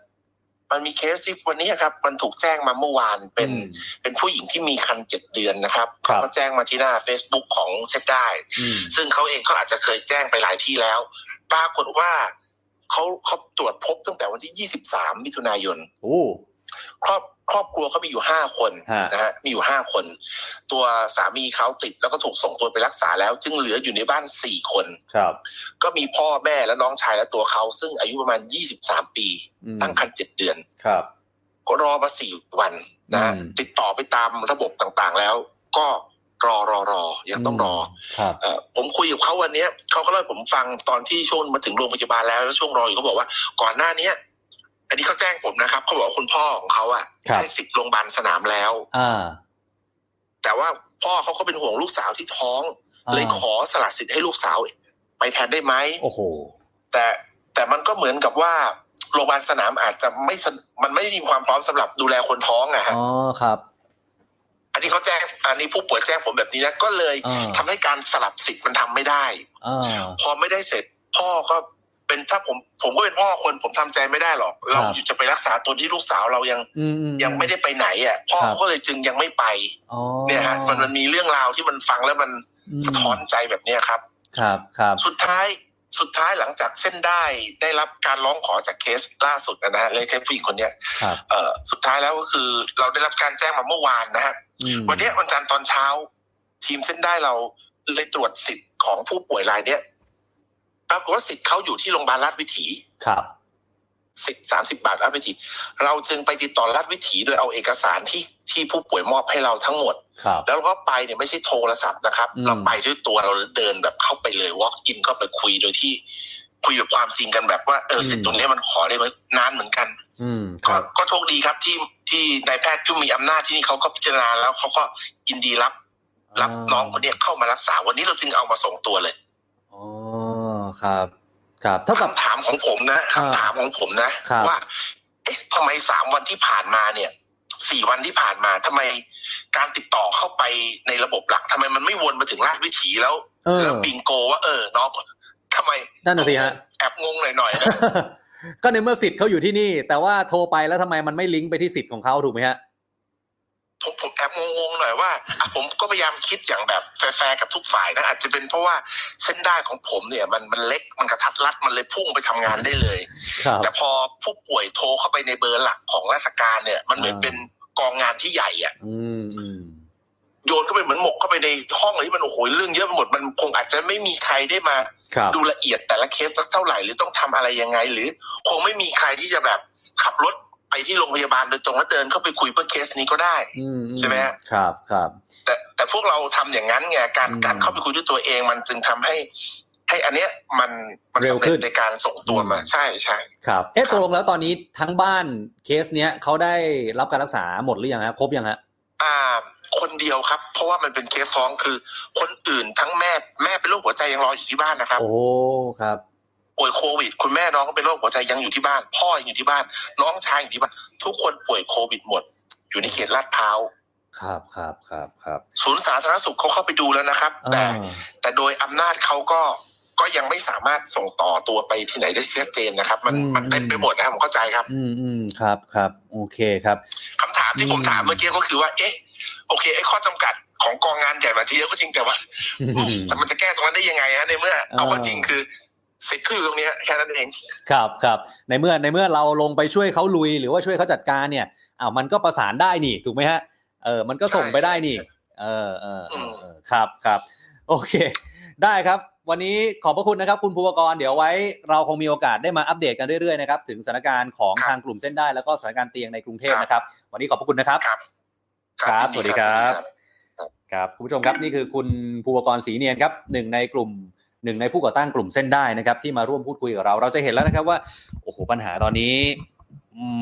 มันมีเคสที่วันนี้ครับ มันถูกแจ้งมาเมื่อวานเป็นอืมเป็นผู้หญิงที่มีคันเจ็ดเดือนนะครับครับเขาก็แจ้งมาที่หน้า Facebook ของเซตได้อืมซึ่งเขาเองก็อาจจะเคยแจ้งไปหลายที่แล้ว ปรากฏว่าเขาเขาตรวจพบตั้งแต่วันที่23มิถุนายนโอ้ครอบ ครอบครัวเขามีอยู่ห้าคนฮะนะฮะมีอยู่ห้าคน ตัวสามีเขาติดแล้วก็ถูกส่งตัวไปรักษาแล้ว จึงเหลืออยู่ในบ้านสี่คนครับ ก็มีพ่อแม่และน้องชายและตัวเขา ซึ่งอายุประมาณ23ปีอืมตั้งครรภ์เจ็ดเดือนครับก็รอมาสี่วันนะฮะอืมติดต่อไปตามระบบต่างๆแล้ว ก็รอรอรอยังต้องรอครับเอ่อผมคุยกับเขาวันเนี้ยเขาก็เล่าให้ผมฟังตอนที่ช่วงมาถึงโรงพยาบาลแล้วแล้วช่วงรออยู่เขาบอกว่า ก่อนหน้าเนี้ย อันนี้เขาแจ้งผมนะครับเขาบอกว่าคุณพ่อของเขาอะครับได้สิทธิ์โรงพยาบาลสนามแล้วอ่าแต่ว่าพ่อเขาก็เป็นห่วงลูกสาวที่ท้องอ่าเลยขอสละสิทธิ์ให้ลูกสาวไปแทนได้ไหมโอ้โหแต่แต่มันก็เหมือนกับว่าโรงพยาบาลสนามอาจจะไม่สะมันไม่มีความพร้อมสำหรับดูแลคนท้องอะฮะอ๋อครับ อันนี้เขาแจ้งอันนี้ผู้ป่วยแจ้งผมแบบนี้นะก็เลยอ่าทำให้การสลับสิทธิ์มันทำไม่ได้อ่าพอไม่ได้เสร็จ พ่อก็ เป็นถ้าผมผมก็เป็นพ่อคนผมทำใจไม่ได้หรอก เราอยู่จะไปรักษาตัวที่ลูกสาวเรายังอืมอืยังไม่ได้ไปไหนอะพ่อครับก็เลยจึงยังไม่ไปอ๋อเนี่ยฮะมันมันมีเรื่องราวที่มันฟังแล้วมันมสะท้อนใจแบบเนี้ยครับ ครับครับสุดท้ายสุดท้ายหลังจากเส้นได้ได้รับการร้องขอจากเคสล่าสุดนะฮะเลยเคสผู้หญิงคนเนี้ยครับเอ่อสุดท้ายแล้วก็คือเราได้รับการแจ้งมาเมื่อวานนะฮะอืมวันเนี้ยวันจันทร์ตอนเช้า ทีมเส้นได้เราเลยตรวจสิทธิ์ของผู้ป่วยรายเนี้ย ปรากฏว่าสิทธิ์เขาอยู่ที่โรงพยาบาลราชวิถีครับสิทธิ์สามสิบาทราชวิถี เราจึงไปติดต่อราชวิถีโดยเอาเอกสารที่ที่ผู้ป่วยมอบให้เราทั้งหมดครับแล้วเราก็ไปเนี่ยไม่ใช่โทรศัพท์นะครับอืมเราไปด้วยตัวเราเดินแบบเข้าไปเลย walk in เข้าไปคุยโดยที่คุยแบบความจริงกันแบบว่าเออสิทธิ์ตรงนี้มันขอได้ไหมนานเหมือนกันอืมคก็รับก็โชคดีครับที่ที่นายแพทย์ที่มีอำนาจที่นี่เขาก็พิจารณาแล้วเขาก็ยินดีรับ รับน้องคนเนี้ยเข้ามารักษาวันนี้เราจึงเอามาส่งตัวเลยอ๋อ ครับ ครับเท่ากับคำถามของผมนะอ่าคำถามของผมนะครับว่า เอ๊ะทำไมสามวันที่ผ่านมาเนี่ยสี่วันที่ผ่านมาทำไมการติดต่อเข้าไปในระบบหลักทำไมมันไม่วนมาถึงราชวิถีแล้วเออแล้วบิงโกว่าเออน้องทำไมนั่นน่ะสิฮะแอบงงหน่อยๆนะก็ในเมื่อสิทธิ์เขาอยู่ที่นี่ แต่ว่าโทรไปแล้วทำไมมันไม่ลิงก์ไปที่สิทธิ์ของเขาถูกไหมฮะ ผมผมแอบงงๆหน่อยว่าอะผมก็พยายามคิดอย่างแบบแฟร์ๆกับทุกฝ่ายนะอาจจะเป็นเพราะว่าเส้นได้ของผมเนี่ย มันมันเล็กมันกระทัดรัดมันเลยพุ่งไปทำงานได้เลย ครับแต่พอผู้ป่วยโทรเข้าไปในเบอร์หลักของราชการเนี่ย มันเหมือนอ่าเป็นกองงานที่ใหญ่อะอืมอืมโยนเข้าไปเหมือนหมกเข้าไปในห้องอะไรที่มันโอ้โหเรื่องเยอะไปหมดมันคงอาจจะไม่มีใครได้มา ครับดูละเอียดแต่ละเคสสักเท่าไหร่หรือต้องทำอะไรยังไง หรือคงไม่มีใครที่จะแบบขับรถ ไปที่โรงพยาบาลโดยตรงแล้วเดินเข้าไปคุยเพื่อเคสนี้ก็ได้อือืใช่ไหมฮะครับครับ แต่แต่พวกเราทำอย่างนั้นไงการอืมการเข้าไปคุยด้วยตัวเองมันจึงทำให้ ให้อันเนี้ยมันมันเร็วสำขึ้เร็จนในการส่งตัวมาอืมใช่ใช่ครับเอ๊ะครับตรงแล้วตอนนี้ทั้งบ้านเคสเนี้ยเขาได้รับการรักษาหมดหรือยังฮะครบยังฮะอ่าคนเดียวครับ เพราะว่ามันเป็นเคสท้องคือ คนอื่นทั้งแม่แม่เป็นโรคหัวใจยังรออยู่ที่บ้านนะครับ โอ้ครับ ป่วยโควิด คุณแม่น้องก็เป็นโรคหัวใจยังอยู่ที่บ้าน พ่อยังอยู่ที่บ้าน น้องชายอยู่ที่บ้าน ทุกคนป่วยโควิดหมด อยู่ในเขตลาดพร้าวครับครับครับครับศูนย์สาธารณสุขเขาเข้าไปดูแล้วนะครับ แต่อ่าแต่โดยอำนาจเขาก็ก็ยังไม่สามารถส่งต่อตัวไปที่ไหนได้ชัดเจนนะครับ มันมันเต็มไปหมดนะครับผมเข้าใจครับ อืมอืมครับครับโอเคครับคำถามที่ผมอืมถามเมื่อกี้ก็คือว่า เอ๊ะ โอเคไอ้ข้อจำกัดของกองงานใหญ่มาทีเดียวก็จริงแต่ว่าแต่มันจะแก้ตรงนั้นได้ยังไงฮะในเมื่อ เอาเข้าจริงคือ สิทธิ์ก็อยู่ตรงเนี้ยแค่นั้นเองครับครับในเมื่อในเมื่อเราลงไปช่วยเขาลุย หรือว่าช่วยเขาจัดการเนี่ยอ้าวมันก็ประสานได้นี่ถูกไหมฮะเออมันก็ส่งไปได้นี่ เออเออเออเออครับครับโอเค ได้ครับ วันนี้ขอบพระคุณนะครับ คุณภูวกรเดี๋ยวไว้เราคงมีโอกาสได้มาอัปเดตกันเรื่อยๆนะครับถึงสถานการณ์ของครับทางกลุ่มเส้นได้แล้วก็สถานการณ์เตียงในกรุงเทพครับนะครับ วันนี้ขอบพระคุณนะครับ ครับครับสวัสดีครับยินดีครับคุณผู้ชมครับนี่คือคุณภูวกรศรีเนียนครับหนึ่งในกลุ่ม หนึ่งในผู้ก่อตั้งกลุ่มเส้นได้นะครับ ที่มาร่วมพูดคุยกับเรา เราจะเห็นแล้วนะครับว่าโอ้โหปัญหาตอนนี้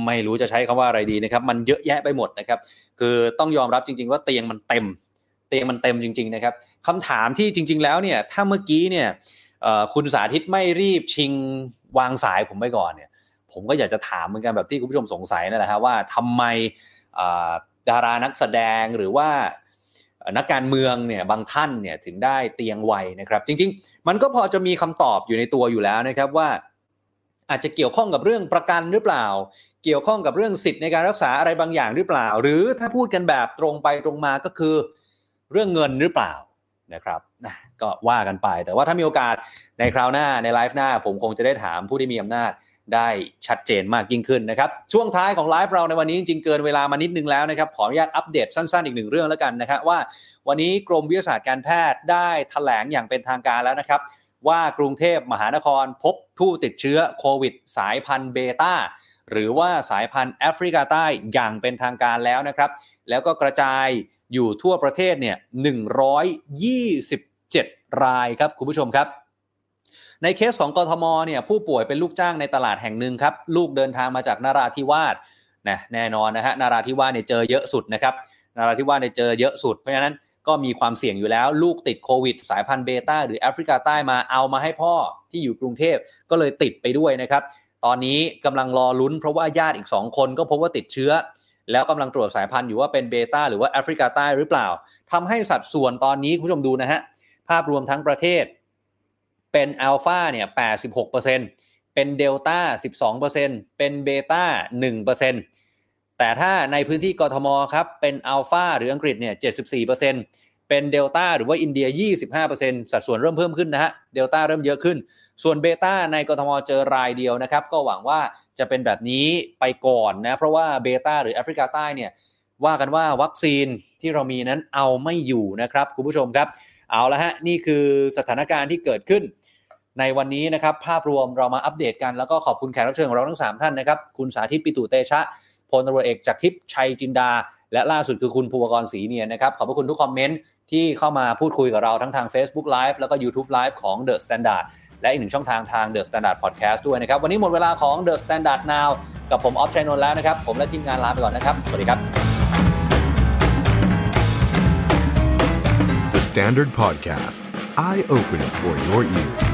ไม่รู้จะใช้คำว่าอะไรดีนะครับ มันเยอะแยะไปหมดนะครับ คือต้องยอมรับจริง ๆ ว่าเตียงมันเต็ม เตียงมันเต็มจริง ๆ นะครับคำถามที่จริง ๆ แล้วเนี่ยถ้าเมื่อกี้เนี่ยคุณสาธิตไม่รีบชิงวางสายผมไปก่อนเนี่ยผมก็อยากจะถามเหมือนกันแบบที่คุณผู้ชมสงสัยนั่นแหละฮะว่าทำไมดารานักแสดงหรือว่า นักการเมืองเนี่ยบางท่านเนี่ยถึงได้เตียงไวนะครับ จริง ๆ มันก็พอจะมีคำตอบอยู่ในตัวอยู่แล้วนะครับว่า อาจจะเกี่ยวข้องกับเรื่องประกันหรือเปล่า เกี่ยวข้องกับเรื่องสิทธิ์ในการรักษาอะไรบางอย่างหรือเปล่า หรือถ้าพูดกันแบบตรงไปตรงมาก็คือ เรื่องเงินหรือเปล่านะครับก็ว่ากันไป แต่ว่าถ้ามีโอกาสในคราวหน้าในไลฟ์หน้า ผมคงจะได้ถามผู้ที่มีอำนาจ ได้ชัดเจนมากยิ่งขึ้นนะครับ ช่วงท้ายของไลฟ์เราในวันนี้จริงๆเกินเวลามานิดนึงแล้วนะครับ ขออนุญาตอัปเดตสั้นๆ อีกหนึ่งเรื่องแล้วกันนะครับว่าวันนี้กรมวิทยาศาสตร์การแพทย์ได้แถลงอย่างเป็นทางการแล้วนะครับ ว่ากรุงเทพมหานครพบผู้ติดเชื้อโควิด สายพันธุ์เบต้าหรือว่าสายพันธุ์แอฟริกาใต้อย่างเป็นทางการแล้วนะครับ แล้วก็กระจายอยู่ทั่วประเทศเนี่ย127 รายครับคุณผู้ชมครับ ในเคสของกทมเนี่ยผู้ป่วยเป็นลูกจ้างในตลาดแห่งหนึ่งครับ ลูกเดินทางมาจากนาราธิวาสนะแน่นอนนะฮะนาราธิวาสเนี่ยเจอเยอะสุดนะครับนาราธิวาสเนี่ยเจอเยอะสุดเพราะฉะนั้นก็มีความเสี่ยงอยู่แล้ว ลูกติดโควิด สายพันธุ์เบต้าหรือแอฟริกาใต้มาเอามาให้พ่อที่อยู่กรุงเทพก็เลยติดไปด้วยนะครับ ตอนนี้กำลังรอลุ้นเพราะว่าญาติอีก 2 คนก็พบว่าติดเชื้อ แล้วกำลังตรวจสายพันธุ์อยู่ว่าเป็นเบต้าหรือว่าแอฟริกาใต้หรือเปล่าทำให้สัดส่วนตอนนี้คุณผู้ชมดูนะฮะภาพรวมทั้งประเทศ เป็นอัลฟาเนี่ย86%เป็นเดลต้า12%เป็นเบต้า1%แต่ถ้าในพื้นที่กทมครับเป็นอัลฟาหรืออังกฤษเนี่ย74%เป็นเดลต้าหรือว่าอินเดีย 25%สัดส่วนเริ่มเพิ่มขึ้นนะฮะ เดลต้าเริ่มเยอะขึ้น ส่วนเบต้าในกทมเจอรายเดียวนะครับ ก็หวังว่าจะเป็นแบบนี้ไปก่อนนะ เพราะว่าเบต้าหรือแอฟริกาใต้เนี่ยว่ากันว่าวัคซีนที่เรามีนั้นเอาไม่อยู่นะครับ คุณผู้ชมครับ เอาละฮะ นี่คือสถานการณ์ที่เกิดขึ้น ในวันนี้นะครับภาพรวมเรามาอัปเดตกันแล้วก็ขอบคุณแขกรับเชิญของเราทั้ง 3 ท่านนะครับคุณสาธิตปิตุเตชะพลตำรวจเอกจากทิพย์ชัยจินดา และล่าสุดคือคุณภูวกรศรีเนียนนะครับขอบพระคุณทุกคอมเมนต์ที่เข้ามาพูดคุยกับเราทั้งทาง Facebook Live แล้วก็ YouTube Live ของ The Standard และอีกหนึ่งช่องทางทาง The Standard Podcast ด้วยนะครับ วันนี้หมดเวลาของ The Standard Now กับผมออฟชัยนนท์แล้วนะครับ ผมและทีมงานลาไปก่อนนะครับ สวัสดีครับ The Standard Podcast, eye Open for your ears.